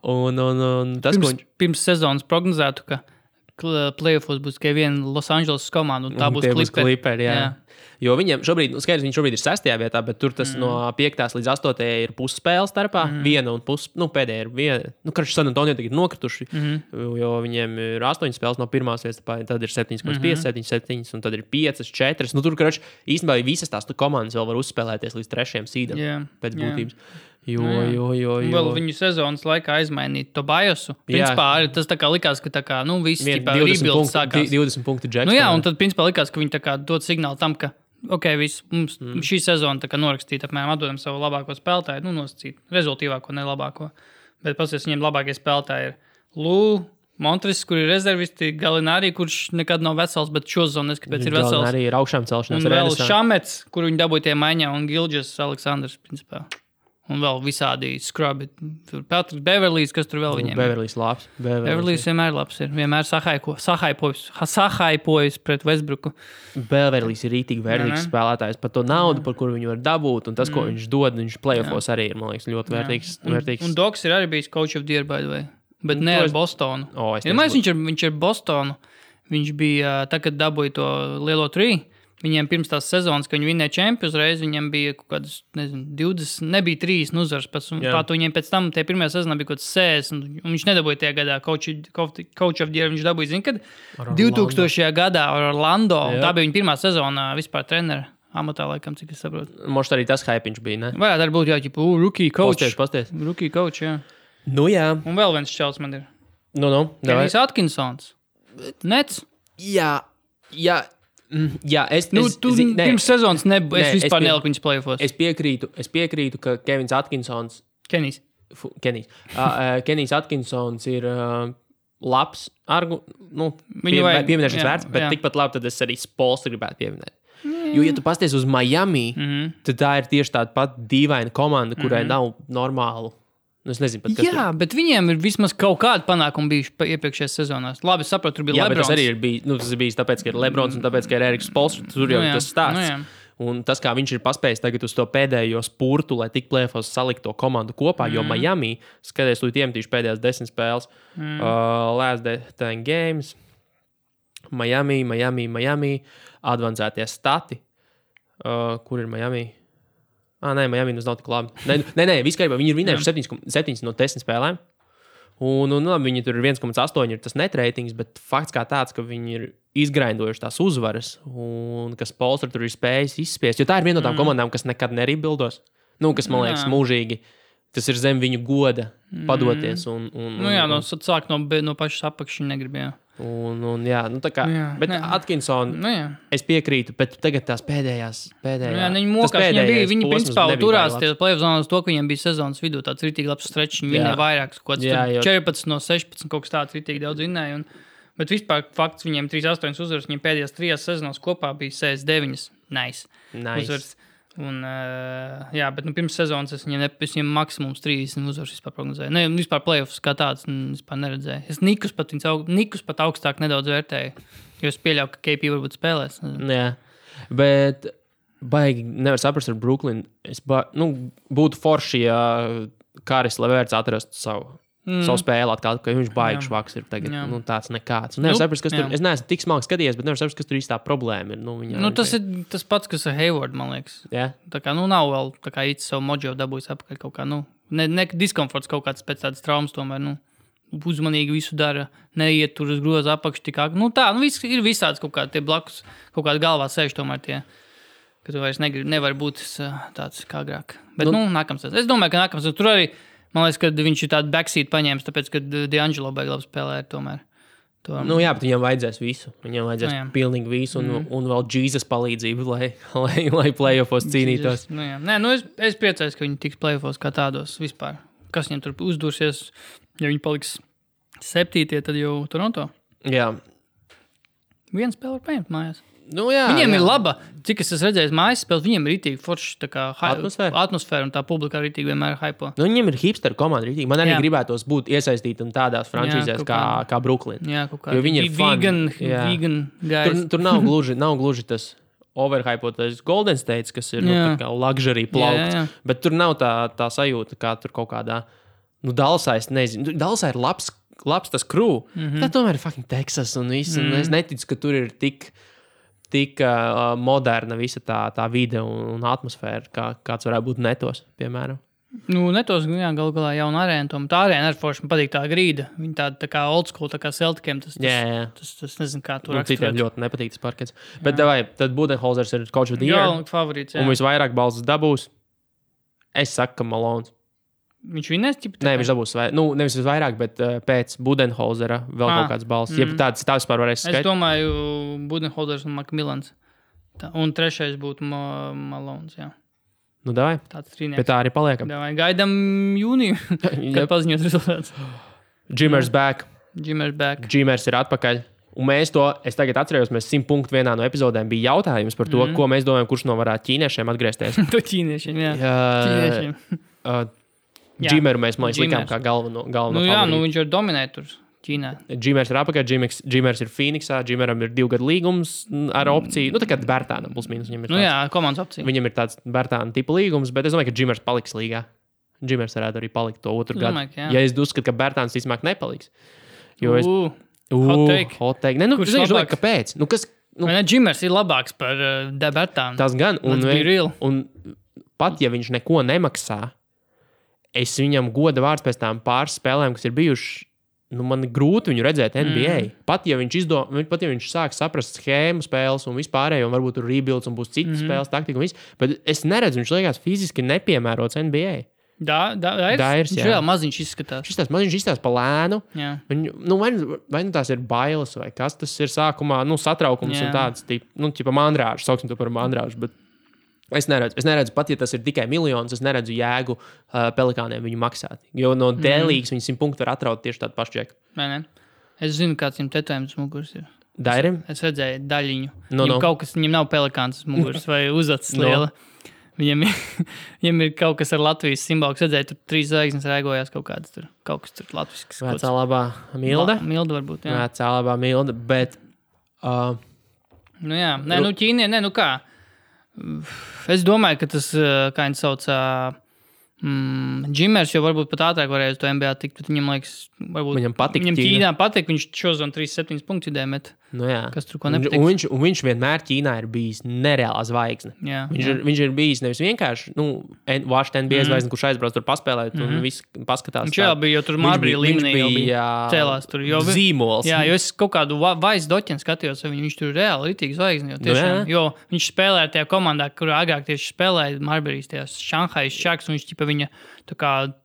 un, un, un, un tas, Pirms, ko viņš pirms sezonas prognozētu, ka playoffs būs tikai viena Los Angeles komanda, un tā Un būs tie būs Clippers. kliperi, jā. Jā. Jo viņam šobrīd, nu, skaidrs, viņš šobrīd ir sestajā vietā, bet tur tas mm. no 5. līdz 8. ir pusspēle starpā. Mm. Viena un pus, nu, pēdējā ir viena. Nu, kurš San Antonio tagad ir nokrituši, mm. jo viņiem ir 8 spēles no pirmās vietas, tad ir 7,5, mm. 7, 7, un tad ir 5, 4. Nu, tur, kurš īstenībā visas tās tu komandas vēl var uzspēlēties līdz 3. sīdam Jā, pēc būtības. Jo, Nu jā. jo, jo, jo. Vēl viņu sezonas laikā izmainīt to bajosu. Jā. Principā arī tas tā kā likās, ka tā kā, nu, viss 20 rebuilds punktu, sākās. di- 20 punktu džeks. Nu, jā, un tad principā likās, ka viņi tā kā dod signālu tam, ka ok, viss, mums mm. šī sezona tā kā norakstīta, apmēram atdodam savu labāko spēlētāju, nu, nosacīt rezultātīvāko, ne labāko. Bet pasies, viņiem labākie spēlētāji ir Lūks. Montris, kur ir rezervisti, Galinārī, kurš nekad nav vesels, bet šo zonu neskapēc ir vesels. Arī ir augšām celšanās. Un vēl. Šamets, kur viņi dabūja tie maiņā, un Gilģis Aleksandrs, principā. Un vēl visādi skrubi. Tur Patriks Beverlijs, kas tur vēl viņiem ir. Beverlijs labs. Beverlijs vienmēr labs ir. Vienmēr sahaiko- sahaipojas ha- sahaipojas pret Westbrook'u. Beverlijs ir rītīgi vērtīgs spēlētājs par to naudu, par kuru viņu var dabūt, un tas, ko viņš dod, viņš playoffs arī ir, man liekas, ļoti vērtīgs. Un, vērtīgs. un Doks ir arī bijis coach of year, by the way. Bet Nu, ne ar es- Bostonu. O, es mēs, viņš, ir, viņš ir Bostonu. Viņš bija tā, kad dabūja to lielo trīs. Viņiem pirms tās sezonas, kad viņi vinēja čempionu uzreiz, viņiem bija kaut kādas, nezinu, 20, nebija 3 uzvaras. Pēc, pat viņiem pēc tam, tie pirmie sezonā bija kaut kāds 60, un viņš nedabūja tajā gadā coach, coach of the year. Viņš dabūja, zini, kad Ar Orlando. 2000. gadā ar Orlando. Tā bija viņa pirmā sezona vispār treneru amatā, laikam, cik es saprotu. Mums arī tas hypiņš bija. Ne? Varētu būt, jā, ģipa, uh, rookie coach. Pasties, pasties. Rookie coach, jā. Nu, jā, Un vēl viens čels man ir. nu, nu. Kenijs Atkinsons. Nets. Jā, jā, jā es, Nu, es, tu zi- nē, pirms sezonas nebūtu. Es vispār pie- neliku viņas plēfos. es piekrītu, es piekrītu, ka Kevins Atkinsons, Kenijs. fu- Kenijs, uh, Kenijs Atkinsons ir uh, labs, argu, nu, Viņu pie, pieminēšanas vērts, bet jā. tikpat labi tad es arī Spolstu gribētu pieminēt. Jo, ja tu pasties uz Miami, mm Mhm. -hmm. tad tā ir tieši tāda pati dīvaina komanda, kurai mm -hmm. nav normālu. Nu, es nezinu, pat, kas Jā, bet viņiem ir vismaz kaut kādi panākumi bijuši iepriekšējās sezonās. Labi, es saprotu, tur tur bija Jā, bet tas Lebrons. arī ir bijis, nu, tas ir bijis tāpēc, ka ir Lebrons un tāpēc, ka ir Eriks Pols. Tur jau Nu jā, tas stāsts. nu. Un tas, kā viņš ir paspējis tagad uz to pēdējo spurtu, lai tik plēfos salikt to komandu kopā, Mhm. jo Miami, skaties, tu iemetīšu pēdējās desmit spēles, mm. uh, last ten games, Miami, Miami, Miami, advancētie stati, uh, kur ir Miami. Ah, nē, Miami nav tik labi. Nē, nē, nē viss kārībā. Viņi ir vinējuši 7, 7 no 10 spēlēm. Un, un labi, viņi tur ir 1,8 ir tas netreitings, bet fakts kā tāds, ka viņi ir izgraidojuši tās uzvaras, un kas Polstra tur ir spējis izspiest. Jo tā ir viena no tām mm. komandām, kas nekad nerebuildos. Nu, kas man liekas, Jā. mūžīgi. Tas ir zem viņu goda padoties. Un, un, Nu jā, un, no sākuma no, no pašas apakšas negribēja. Un, un, jā, nu, kā, Jā, bet nē. Atkinsons, Nu jā. es piekrītu, bet tagad tās pēdējās, pēdējās. Nu, jā, viņi tas mokās, viņiem bija, viņi principā turās baigi tie labs. plēsoņi zonas to, ka viņiem bija sezonas vidū tāds rītīgi labs strečs. Viņi vinēja vairākus, kaut kāds jo- 14 no 16, kaut kas tāds rītīgi daudz vinēja. Un, bet vispār fakts viņiem 3-8 uzvaras, viņiem pēdējās trijās sezonās kopā bija 69. Nice. Nice. Uzvaras. Un, uh, jā, bet nu, pirms sezonas es viņiem, ne, es viņiem maksimums 30 uzvaras vispār prognozēju. Ne, vispār playoffs kā tāds mm, vispār neredzēju. Es Nikus pat, aug, Nikus pat augstāk nedaudz vērtēju. Jo es pieļauju, ka KP varbūt spēlēs. Jā, bet baigi nevar saprast ar Brooklynu. Es ba nu, būtu forši, ja Kāris Leverts atrastu savu. Mm. Savu spēli atkal, ka viņš baigs švaks ir tagad. Jā. Nu, tāds nekāds. Nu, saprast, tur. Es neesmu tik smalki skatījies, bet nevar saprast, kas tur īstā problēma ir. Nu, viņa, Nu, tas ir tas pats, kas ar Hayward, man liekas. Jā, Tā kā nu, nav vēl tā kā īsti savu mojo dabūjis apakaļ kaut kā. Nu, ne, ne diskomforts kaut kāds pēc tādas traumas, tomēr. Nu, Uzmanīgi visu dara, neiet tur uz groza apakšu. Tik, ag- nu, tā, nu, viss, ir visāds kaut kādi blakus, kaut kādi galvā sēž tomēr tie. Ka tu vairs negribi, nevar būt ā, tāds kā agrāk. Bet, nu, nu nākamais. Es domāju, ka nākamais. Tur arī, man liekas, ka viņš ir tāds backseat paņēmis, tāpēc, ka D'Angelo beig labi spēlē tomēr. To, nu, jā, bet viņam vajadzēs visu. Viņam vajadzēs Nu, pilnīgi visu, un, mm. un vēl Jēzus palīdzību, lai, *laughs* lai, lai playoffs cīnītos. Nu, jā. Nē, nu es, es priecājos, ka viņi tiks plēfos kā tādos vispār. Kas viņiem tur uzdursies, ja viņi paliks septītie, tad jau Toronto. Jā, Vienu spēli var paņemt mājās. Nu, jā Viņiem jā. ir laba, cik es esmu redzējis, mājas spēle. Viņiem ir rītīgi forši tā kā hi- Atmosfēra? atmosfēra un tā publika arī rītīgi vienmēr hypo. Nu, viņiem ir hipster komanda. rītīgi. Man arī Jā. gribētos būt iesaistītam tādās frančīzēs kaut kā, kā. Brooklyn. Jā, kaut kā Jo viņi ir vegan, Jā. vegan Tur, guys. tur nav *laughs* gluži, nav gluži tas overhypotais Golden State, kas ir nu, Jā. tā kā luxury Jā, plaukts. jā, jā. Bet tur nav tā, tā sajūta, kā tur kaut kādā. Nu, Dalsā es nezinu. Dalsā ir labs, labs tas krūvis. Mm Mhm. -hmm. Tā tomēr ir fucking Teksas un viss. Mm -hmm. Es neticu, ka tur ir tik. Tik uh, moderna visa tā, tā vide un, un atmosfēra, kā, kāds varētu būt netos, piemēram. Nu, netos, jā, galu galā jauna arēna. tom. Tā arēna ir forša. Man patīk tā grīda. Viņa tāda tā kā old school, tā kā Celticiem. Tas, tas, Jā, jā. tas, tas nezinu, kā tur Nu, citiem raksturot. ļoti nepatīk tas parkets. Bet, vai, tad Budenholzers ir kaut kāds Jā, tāds un favorīts. un Jā. visvairāk balsts dabūs. Es saku, ka Malons. Viņš vinnēs, ķip, Nē, viņš dabūs vai, nu, nevis vairāk, bet uh, pēc Budenholzera vēl Ah, kaut kāds balss. Mm. Ja tāds tā vispār varēs Es skaidrot. domāju, Budenholders un Makmilans. Tā, un trešais būtu Ma Malons. Jā. Nu, davai, Tāds trīnieks. tā arī paliekam. Davai, Gaidām jūniju, *laughs* kad *laughs* paziņos rezultātus. Jimmers back, Jimmers back. Jimmers ir atpakaļ. Un mēs to, es tagad atceros, mēs simt punktu vienā no epizodēm bija jautājums par to, mm. ko mēs domājam, kurš no varētu ķīniešiem atgriezties. *laughs* To ķīniešiem, jā. Jā, Ķīniešiem. uh. Džimeru mēs, man liekas, likām Džimers. kā galveno. galveno Nu, jā, nu favorītu. viņš ir dominēts tur Ķīnā. Džimers ir apakaļ, Džimers, Džimers ir Phoenixā, Džimeram ir divu gadu līgums mm, ar opciju. Nu, tā kā Bērtānam plus mīnus viņam ir. Nu tāds- jā, komandas opcija. Viņam ir tāds Bērtāna tipa līgums, bet es domāju, ka Džimers paliks līgā. Džimers varētu arī palikt to otru gadu. domāju, ka jā. Ja es uzskatu, ka Bērtāns vismaz nepaliks. Jo es. Ū, Ū, hot take. Hot take. Ne, nu, Kurš zinu, labāks? kāpēc? Nu, kas, nu, ne, Jimmers ir labāks par uh, Debertānu? tas gan. Un, real. un pat ja viņš neko nemaksā, es viņam goda vārds pēc tām pāris spēlēm, kas ir bijušas. Nu, man ir grūti viņu redzēt NBA. Mm. Pat ja viņš izdomā, pat ja viņš sāk saprast schēmu spēles un vispārējo, un varbūt tur rebuilds un būs citas mm spēles, taktika un viss, bet es neredzu, viņš liekas fiziski nepiemērots NBA. Da, da, da, Dairs, viņš vēl maziņš izskatās. Šis tās maziņš izstāsta pa lēnu. Jā. Viņu, nu, vai, vai nu tās ir bailes, vai kas tas ir sākumā, nu, satraukums Jā. un tāds, tip, nu, tipa mandrāžs, sauksim to par mandrāžu. Bet es neredzu, es neredzu, pat ja tas ir tikai miljons, es neredzu jēgu uh, pelikāniem viņu maksāt. Jo no Mhm. dēlīgas viņi simt punktu var atraut tieši tādu pašu čeku. Vai ne? Es zinu, kāds viņam tetovējums muguras ir. Dairim? Es redzēju daļiņu. No, viņam no. kaut kas, viņam nav pelikāns muguras vai *laughs* uzacis No. liela. Viņam, ir- *laughs* viņam ir kaut kas ar Latvijas simbolu. Es redzēju, tur trīs zvaigznes rēgojās kaut kādas tur. Kaut kas tur latvisks. kaut Vecā labā milda. Ma- Milda varbūt, jā. Vecā labā milda, bet uh, Nu, jā, nē, nu, Ķīnija, nē, nu kā. Es domāju, ka tas, eh, kā viņi sauc, ā, mm, Džimers jau varbūt pat ātrāk varēja uz to NBA tikt, viņam liekas, varbūt Viņam patīk Viņam. Ķīnā patīk, viņš šodien 3-7 punktus idēja. Nu, jā. Kas tur ko nepatīk? un, viņš, un viņš vienmēr Ķīnā ir bijis nereāla zvaigzne. Jā, Viņš, jā. ir, viņš ir bijis nevis vienkārši nu, Washington NBA Mhm. zvaigznes, kurš aizbrauc tur paspēlēt, un Mhm. viss paskatās. Viņš jau bija, jo tur Marbrī līmenī jau bija cēlās tur. Jo, vi- zīmols. Jā, jo es kaut kādu vaisu doķinu skatījos, vai viņš tur reāli rītīgi zvaigzni. Jo, Nu, tiešām, jā. jo viņš spēlēja tajā komandā, kurā agrāk tieši spēlēja Marbrīs, tajās Šanhajas šāks, un viņš ķipa viņa tā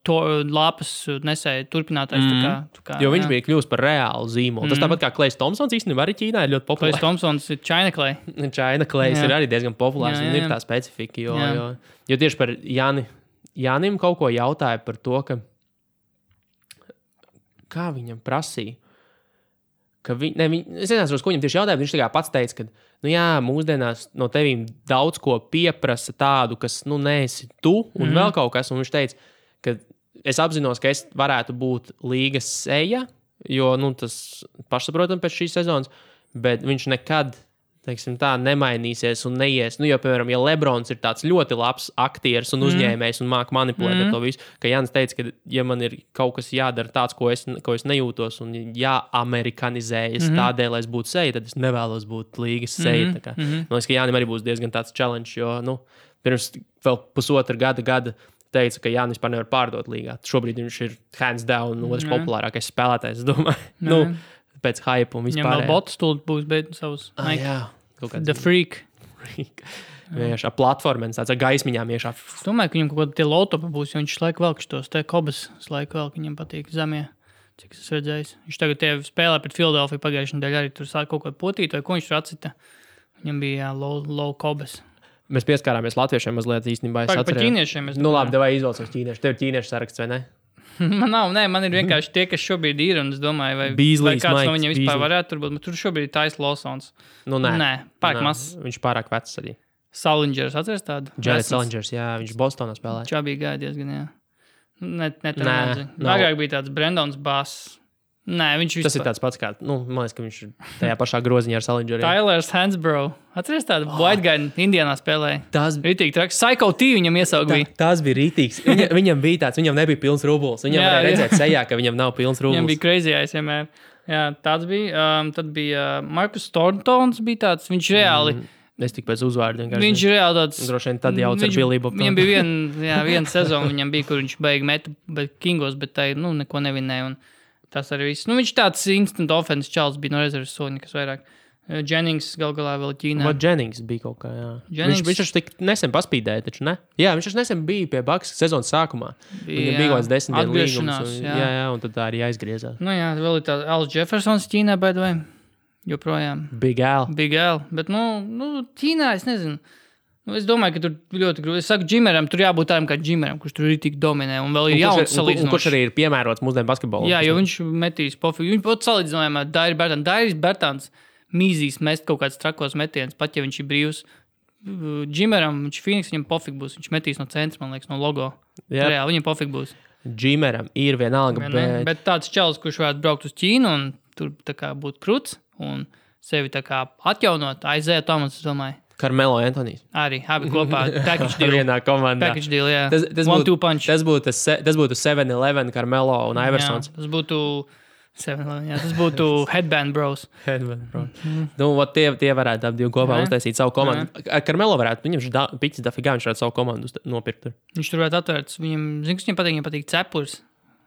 to lapas nesēja turpinātājs. Mm -hmm. kā, tā kā, Jo viņš jā. bija kļuvis par reālu zīmolu. Mm. Tas tāpat kā Klais Thompsons īstenībā arī Ķīnā ir ļoti Klais populārs. Thompsons ir China Clay. *laughs* Klais Jā. ir arī diezgan populārs. Jā, jā, Un ir jā. tā specifika. Jo, Jā. jo, jo tieši par Jāni, Jānim kaut ko jautāja par to, ka kā viņam prasīja. Ka viņ, ne, viņ, es nezinu, ko viņam tieši jautāja. Viņš kā pats teica, ka nu, jā, mūsdienās no tevīm daudz ko pieprasa tādu, kas nu, neesi tu un mm. -hmm. vēl kaut kas. Un viņš teica, ka es apzinos, ka es varētu būt līgas seja, jo nu, tas pašsaprotami pēc šīs sezonas, bet viņš nekad. Teiksim, tā nemainīsies un neies. Nu, jo, piemēram, ja Lebrons ir tāds ļoti labs aktieris un Mhm. uzņēmējs un māca manipulēt mm. Mhm. ar to visu, ka Jānis teica, ka, ja man ir kaut kas jādara tāds, ko es, ko es nejūtos, un jāamerikanizējas mm Mhm. tādēļ, lai es būtu seja, tad es nevēlos būt līgas seja. Mm Mhm, -hmm. mhm. Man liekas, ka Jānis arī būs diezgan tāds challenge, jo nu, pirms vēl pusotra gada, gada teica, ka Jānis vispār nevar pārdot līgā. Šobrīd viņš ir hands down, otrs Jā. populārākais spēlētājs, es domāju. *laughs* nu, Nē. pēc hype un Viņam vēl vispār. bots tūlīt būs, bet savus. Ah, jā, kaut kāds The Freak. Vienkārši ar platformām, tāds ar gaismiņām iešā. Es domāju, ka viņam kaut kāda tie lotopi būs, jo viņš laiku velk tos te kobas, laiku velk, viņam patīk zemie. Cik es esmu redzējis. Viņš tagad spēlē pret Filadelfiju pagājušajā nedēļā arī tur sāk kaut ko potīt, vai ko viņš atcita. Viņam bija low, low kobas. Mēs pieskārāmies latviešiem mazliet īstenībā. es atceros. ķīniešiem. es Nu, labi, vai izvēlēsimies ķīniešu? Tev ir ķīniešu saraksts, vai ne? *laughs* man nav, nē, man ir vienkārši tie, kas šobrīd ir, es domāju, vai, vai Beasley's kāds no Mikes, viņiem vispār Beasley. varētu tur būt. Bet Tur šobrīd ir Tais Losons. Nu, nē, Nē, pārāk mazs. Viņš pārāk vecs arī. Salingers, atceries tādu? Vesels. Salingers, jā, viņš Bostonā spēlēja. Čā bija gāja diezgan, jā. Ne, ne, tā Nē, nezinu. nav. Agrāk bija tāds Brendons Bass. Nē, viņš Tas ir vispār- tāds pats kā, nu, liekas, ka viņš ir tajā pašā groziņā ar Salingeru. Tylers Hansbro. Atceries tādu oh. White Guy Indiānā spēlēja. Tas, Ritīgi traks. Psycho T viņam iesauga tā, bija. tas bija rītīgs. Viņa, *laughs* viņam bija tāds, viņam nebija pilns rublis. Viņam Jā, jā, jā. redzēt sejā, ka viņam nav pilns Viņam rublis. bija crazy aiz vienmēr. Jā, tāds bija. Um, tad bija uh, Markus Thorntons bija tāds. Viņš reāli. Mm. Es tik pēc uzvārdu vienkārši. Viņš ir reāli tāds. Droši vien tad jau ar viņš- Billy Bobu. Viņam bija viena, *laughs* jā, viena sezona, viņam bija, kur viņš beigās meta bet Kingos, bet tā nu, neko nevinēja. un Tas arī viss. Nu, viņš tāds instant offense čels bija no rezerves soņa, kas vairāk. Uh, Jennings gal galā vēl Ķīnā. Vai Jennings bija kaut kā, jā. Jennings- Viņš, viņš taču tik nesen paspīdēja, taču ne? Jā, viņš taču nesen bija pie Baks sezonas sākumā. Viņam bija kaut kāds desmit dienu līgums. Un, jā. jā, jā, un tad tā arī aizgriezās. Nu jā, vēl ir tāds Alans Jeffersons Ķīnā, bet vai joprojām. Big Al. Big L. Bet, nu, nu Ķīnā es nezinu. Nu, es domāju, ka tur ļoti grūti. Es saku, Džimeram, tur jābūt tādam kā Džimeram, kurš tur ir tik dominē. Un vēl ir Un jauns salīdzinājums. kurš arī ir piemērots mūsdienu basketbolam? Jā, jo viņš metīs pofiju. Viņš pat salīdzinājumā ar Dairis Bērtāns. Dairis Bērtāns mīzīs mest kaut kādus trakos metienus, pat ja viņš ir brīvs. Džimeram, viņš Phoenix, viņam pofīgi būs. Viņš metīs no centra, man liekas, no logo. Jā. Jā, viņam pofīgi būs. Džimeram ir vienalga, ne? bet, Bet tāds čels, kurš varētu braukt uz Ķīnu un tur tā kā būt krūts un sevi atjaunot, aiziet Tomas, es domāju. Karmelo Antonijs. Arī abi kopā *laughs* package deal. Vienā komandā. Package deal, jā. Tas, tas, One, būtu, tas būtu tas būtu 7-Eleven, Karmelo un Iversons. Jā, tas būtu. Jā, tas būtu Headband Bros. Headband, bro. Nu, vat tie, tie varētu abi divi kopā Jā. uztaisīt savu komandu. Ar Karmelo varētu, viņam ir picis dafigā, viņš varētu savu komandu nopirkt. Viņš tur varētu atvērt. Viņam, zinu, viņam patīk, viņam patīk cepurs.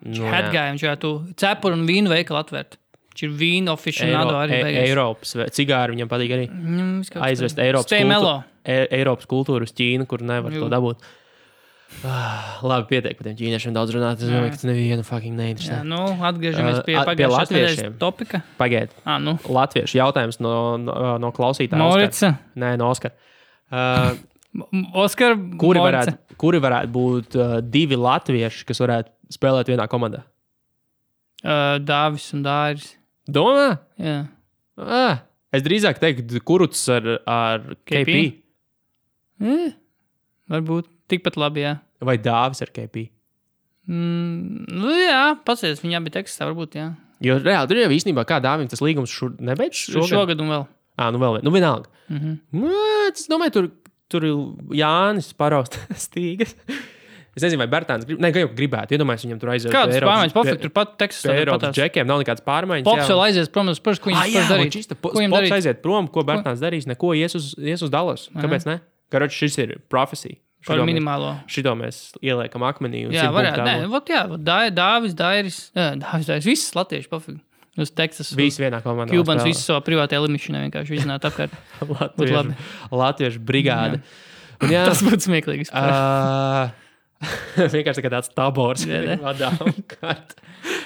Nu, jā. Headguy, viņš varētu cepuru un vīnu veikalu atvērt. Viņš ir vīnu aficionādo Eiro, arī. e. Eiropas, cigāri viņam patīk arī. Viņam Aizvest. Eiropas mellow. E, Eiropas kultūru uz Ķīnu, kur nevar Jū. to dabūt. Ah, labi, pietiek par tiem ķīniešiem daudz runāt. Es Jā. domāju, ka tas nevienu fucking Jā, neinteresē. nu, atgriežamies Uh, pie a- pie latviešiem. topika. Pagaidiet, Ah, nu, latviešu jautājums no, no, no klausītāja. Maurica. Oskar. Nē, no Oskara. Uh, Oskar, kuri, Maurica. varētu, kuri varētu būt uh, divi latvieši, kas varētu spēlēt vienā komandā? Uh, Dāvis un Dāris. Domā? Jā. Ah, es drīzāk teiktu, kurus ar, ar KP. KP? Varbūt tikpat labi, jā. vai Dāvis ar KP. Mm, nu, jā, pasies, viņam bija teksts, varbūt, jā. Jo reāli tur jau īstenībā kā Dāvim tas līgums šur, nebeidz Šogad, šogad. un vēl. Ah, nu vēl vien. Nu vienalga. Mm -hmm. Nu, es domāju, tur, tur Jānis paraust *laughs* stīgas. Es nezinu, vai Bērtāns grib, ne, gribētu. Iedomājieties, viņam tur aiziet. Kādas pārmaiņas? Pofik, tur pat teksts. Eiropas patās. džekiem nav nekādas pārmaiņas. Pops jā. vēl aizies prom ko Ah, viņš jā, Ko viņam Pops aiziet prom, ko Bērtāns darīs. Neko ies uz, ies uz Dallas. Kāpēc ne? Karoči, šis ir profesija. Par Šito mēs- minimālo. Šito mēs ieliekam akmenī. Jā, varētu. Nē, vot jā, Dāvis, Dairis. Jā, Dāvis, Dairis. Viss latvieši pofīgi. Uz Teksas. Visi vienā komandā. Kubans visu savā privātajā limišanā vienkārši izzināt apkārt. *laughs* Latviešu. Latviešu brigāde. Un Jā, Tas būtu smieklīgi. Uh, *laughs* vienkārši tā tāds tabors. Vadām kārt.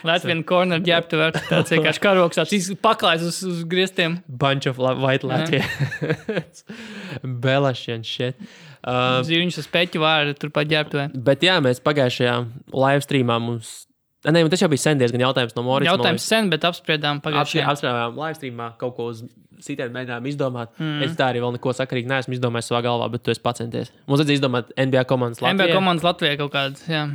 Latvijas corner ģērbtu var tāds vienkārši karoks, tāds paklājs uz, uz griestiem. Bunch of white Latvijas. *laughs* Belaši un shit. Uh, Zīriņš ar speķu vārdu turpat ģērbtu. bet jā, mēs pagājušajā live streamā mums. Nē, tas jau bija sen diezgan jautājums no Morijas. Jautājums sen, bet apspriedām pagājušajā. Apstrādājām live streamā kaut ko uz sitienu mēģinājām izdomāt. Mm. Es tā arī vēl neko sakarīgi neesmu izdomājis savā galvā, bet tu esi pacenties. Mums vajadzēja izdomāt NBA komandas NBA Latvijā. komandas Latvijā kaut kādas. Jā.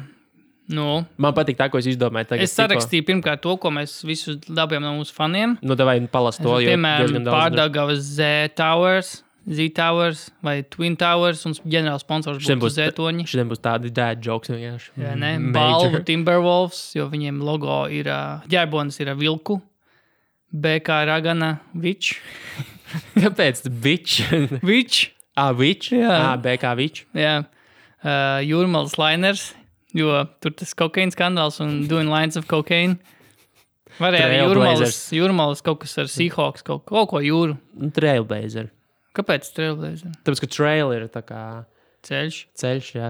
Nu, Man patīk tā, ko es izdomāju. Tagad es sarakstīju pirmkārt to, ko mēs visus dabūjām no mūsu faniem. Nu, tā vai palas to, jo Piemēram. Pārdagavas Z Towers, Z Towers vai Twin Towers un ģenerāls sponsors Šodien būs Zetoņi. Šodien būs tādi dēļ joks vienkārši. Jā, ne? Major. Balvu Timberwolves, jo viņiem logo ir ģērbonis ir vilku. B kā ragana, vič. *laughs* Kāpēc? Bitch. Vič. ah, bitch. Jā. Ah, B kā bitch. Jā, uh, jūrmālas liners, jo tur tas kokaīna skandāls un doing lines of cocaine. Varēja arī jūrmālas, jūrmālas kaut kas ar Seahawks, kaut, kaut ko jūru. Nu, Trailblazer. Kāpēc Trailblazer? Tāpēc, ka trail ir tā kā Ceļš. ceļš, jā.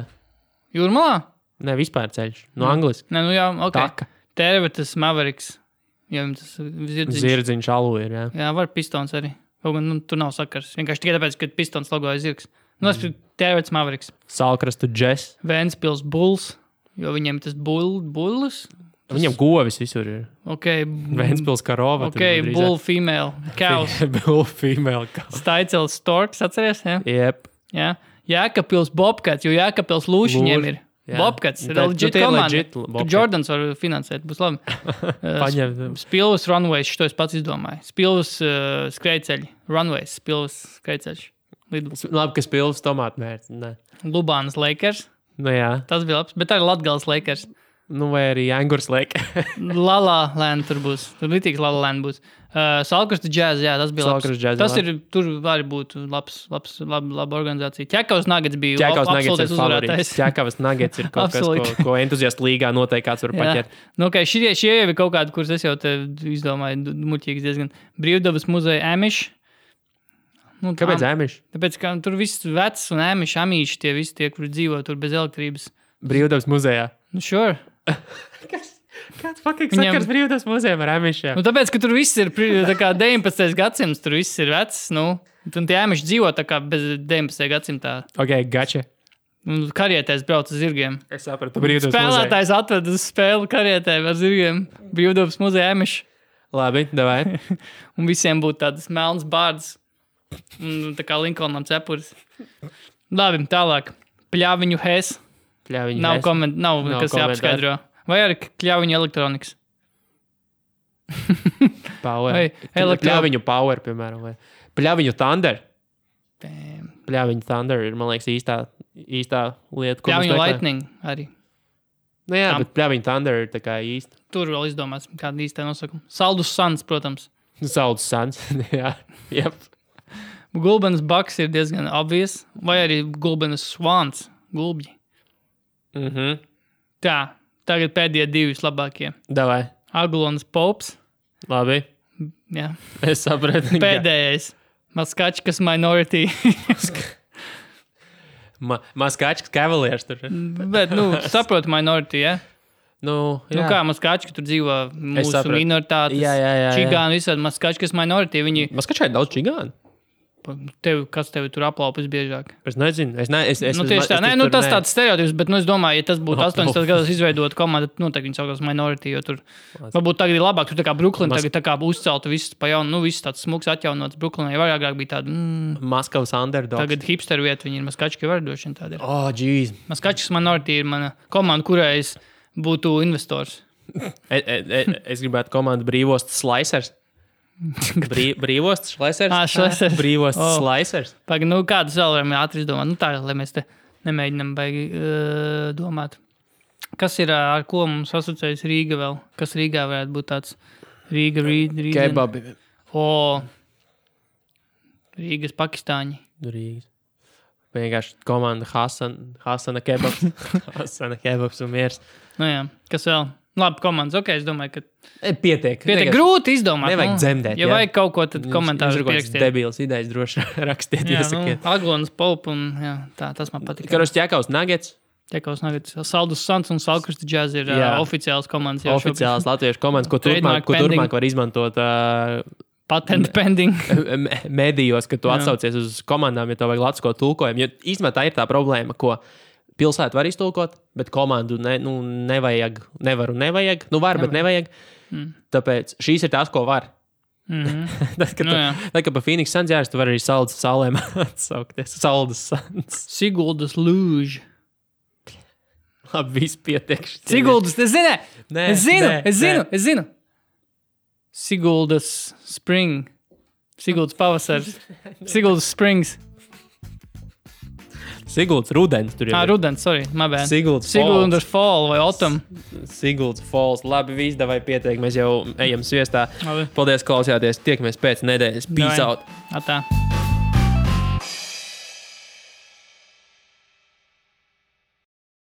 Jūrmālā? Ne, vispār ceļš. No Mm. angliski. Nē, nu jā, ok. Taka. Tervetas Mavericks. Jā, viņam tas zirdziņš. Zirdziņš alu ir, jā. Jā, var pistons arī. Kaut gan nu, tur nav sakars. Vienkārši tikai tāpēc, ka pistons logo ir zirgs. Nu, es mm. Tervetas Mavericks. Salkrastu džes. Vēnspils Bulls, jo viņiem ir tas bull, bullis. Viņam govis visur ir. Ok, *laughs* Vēnspils karova. Ok, bull female. Cows. *laughs* bull female cows. Staicels Storks, atceries? Ja? Jep. Jā. Jēkabpils Bobcats, jo Jēkabpils Lūšiņiem Lūš, ir. Jā. Bobcats ir nu, legit ir komanda. Tur. Jordans var finansēt, būs labi. Uh, *laughs* Paņem. Spilvas runways, šo es pats izdomāju. Spilvas uh, skrejceļi, runways, spilvas skrejceļš. Labi, kas pilns tomātu mērķis. Nē. Lubānas Lakers, Nu jā. tas bija labs, bet arī Latgals Lakers. Nu vai arī Angurs liek. *laughs* Lala Land tur būs. Tur bija tikai Lala Land būs. Uh, Salkrastu džēzus, jā, tas bija Salkrastu džēza Tas ir, tur arī būtu labs, labs, laba, laba organizācija. Ķekavas Nagats bija Ķekavas nagets ir favorīts. Ķekavas nagets ir kaut kas, ko, ko entuziastu līgā noteikti kāds var paķert. Nu, okay, šie, šie jau ir kaut kādi, kurus es jau te izdomāju, muļķīgs diezgan. Brīvdabas muzeja Amish, Nu, Kāpēc ēmiši? Tāpēc, ka tur viss vecs un ēmiši, amīši tie visi tie, kuri dzīvo tur bez elektrības. Brīvdabas muzejā. Nu, sure. Kāds fucking Viņam- sakars brīvdabas muzejām ar ēmišiem? Nu, tāpēc, ka tur viss ir pri- tā kā 19. gadsimts, tur viss ir vecs. Nu, un tie ēmiši dzīvo tā kā bez 19. gadsimtā. Ok, gača. Un Karietēs brauc uz zirgiem. Es sapratu, muzejā. Spēlētājs atved uz spēli karietē ar zirgiem. Brīvdabas muzeja ēmiši. Labi, davai. *laughs* Un visiem būtu tādas melnas bārdas. Un tā kā Linkolnam cepures. Labi, tālāk. Pļāviņu hēs. Pļāviņu Nav, koment, nav, Nav kas komentāru. jāapskaidro. Vai arī kļāviņu elektronikas. *laughs* Power. Vai elektro- Pļāviņu power, piemēram. Vai pļāviņu thunder. Damn. Pļāviņu thunder ir, man liekas, īstā, īstā lieta, meklējam. lightning arī. Nu, jā, Tam. bet pļāviņu thunder ir tā kā īsta. Tur vēl izdomāts, kāda īsta nosaucuma. Saldus sans, protams. *laughs* Saules sans. *laughs* jā, yep. Gulbenas baks ir diezgan obvious. Vai arī gulbenas swans. Gulbji. Mhm. Tā, tagad pēdējie divi vislabākie. Davai. Aglons pops. Labi. Jā. Es sapratu. Pēdējais. Maskačkas minority. Ma Maskāčs kavalieris tur. ir. Bet, nu, saprotu, minority, ja? Nu, Nu, kā maskački tur dzīvo mūsu minoritātes. Jā, jā, jā, jā. Čigāni visādi maskačkas minority. Viņi, Maskāčai ir daudz čigānu. tev, kas tev tur aplaupis biežāk? Es nezinu. Es, ne, es, es, nu, es, tieši tā, es nē, nu, tas ne- tāds stereotips, bet nu, es domāju, ja tas būtu Aplaupis. 80 gados izveidot komandu, tad noteikti viņi sauktos minority, jo tur varbūt tagad ir labāk, tur kā Brooklyn, Mas- tagad tā kā uzcelta viss pa jaunu, nu, viss tāds smuks atjaunots Brooklynai, vai agrāk bija tāda, mm, Maskavas underdog. tagad hipsteru vieta, viņi ir maskački var droši vien tāda. ir. Oh, jeez. Maskačkas minority ir mana komanda, kurai es būtu investors. Es, *laughs* es, e, es gribētu komandu brīvostas slicers. *laughs* Brī, brīvostas slicers. Ā, slicers. Brīvostas Oh. oh. slicers. Pagaid, nu, kādas vēl varam ātri izdomāt? Nu, tā, lai mēs te nemēģinām baigi uh, domāt. Kas ir, ā, ar ko mums asociējas Rīga vēl? Kas Rīgā varētu būt tāds Rīga, Rīga, Rīga? Kebabi. O, Rīgas Pakistāņi. Rīgas. Vienkārši komanda Hasan, Hasana kebabs. *laughs* Hasana kebabs un miers. Nu, jā, kas vēl? Labi, komandas. Ok, es domāju, ka E, Pietiek. pietiek grūti izdomāt. Nevajag nu, dzemdēt, Ja jā. vajag kaut ko, tad jums ir pierakstiet. Debīlas idejas droši *laughs* rakstiet. Jā, nu, iesakiet. Aglons, Pop un jā, tā, tas man patīk. Karos ķekaus nuggets. Čekaus Nagats, Saldus Sans un Salkrusta Jazz ir Jā. uh, oficiāls komandas. šobrīd. Oficiāls latviešu komandas, ko *laughs* turpmāk, ko turpmāk var izmantot uh, Patent pending. *laughs* medijos, kad tu Jā. atsaucies uz komandām, ja tev vajag latvisko tulkojumu. Jo īstenībā tā ir tā problēma, ko pilsēta var iztulkot, bet komandu ne, nu, nevajag. Nevar un nevajag. Nu, var, bet nevajag. Mm. Tāpēc šīs ir tās, ko var. Mm -hmm. *laughs* Tad, kad, Nu, tu, tad, kad pa Phoenix jārasta, tu vari arī saldas saulēm *laughs* atsaukties. Saldas suns. Siguldas Lūža. Labi, viss pietiek. Siguldas, es zinu, Nē, es zinu, nē, es zinu, nē. es zinu. Siguldas Spring. Siguldas pavasars. *laughs* Siguldas Springs. Sigulds rudens tur Ah, ir. rudens, sorry, my bad. Sigulds Siguldas Fall vai Autumn. Sigulds Falls. Labi, viss davai pietiek. Mēs jau ejam sviestā. Labi. Paldies, klausījāties. Tiekamies pēc nedēļas. Peace Davai. out! Atā.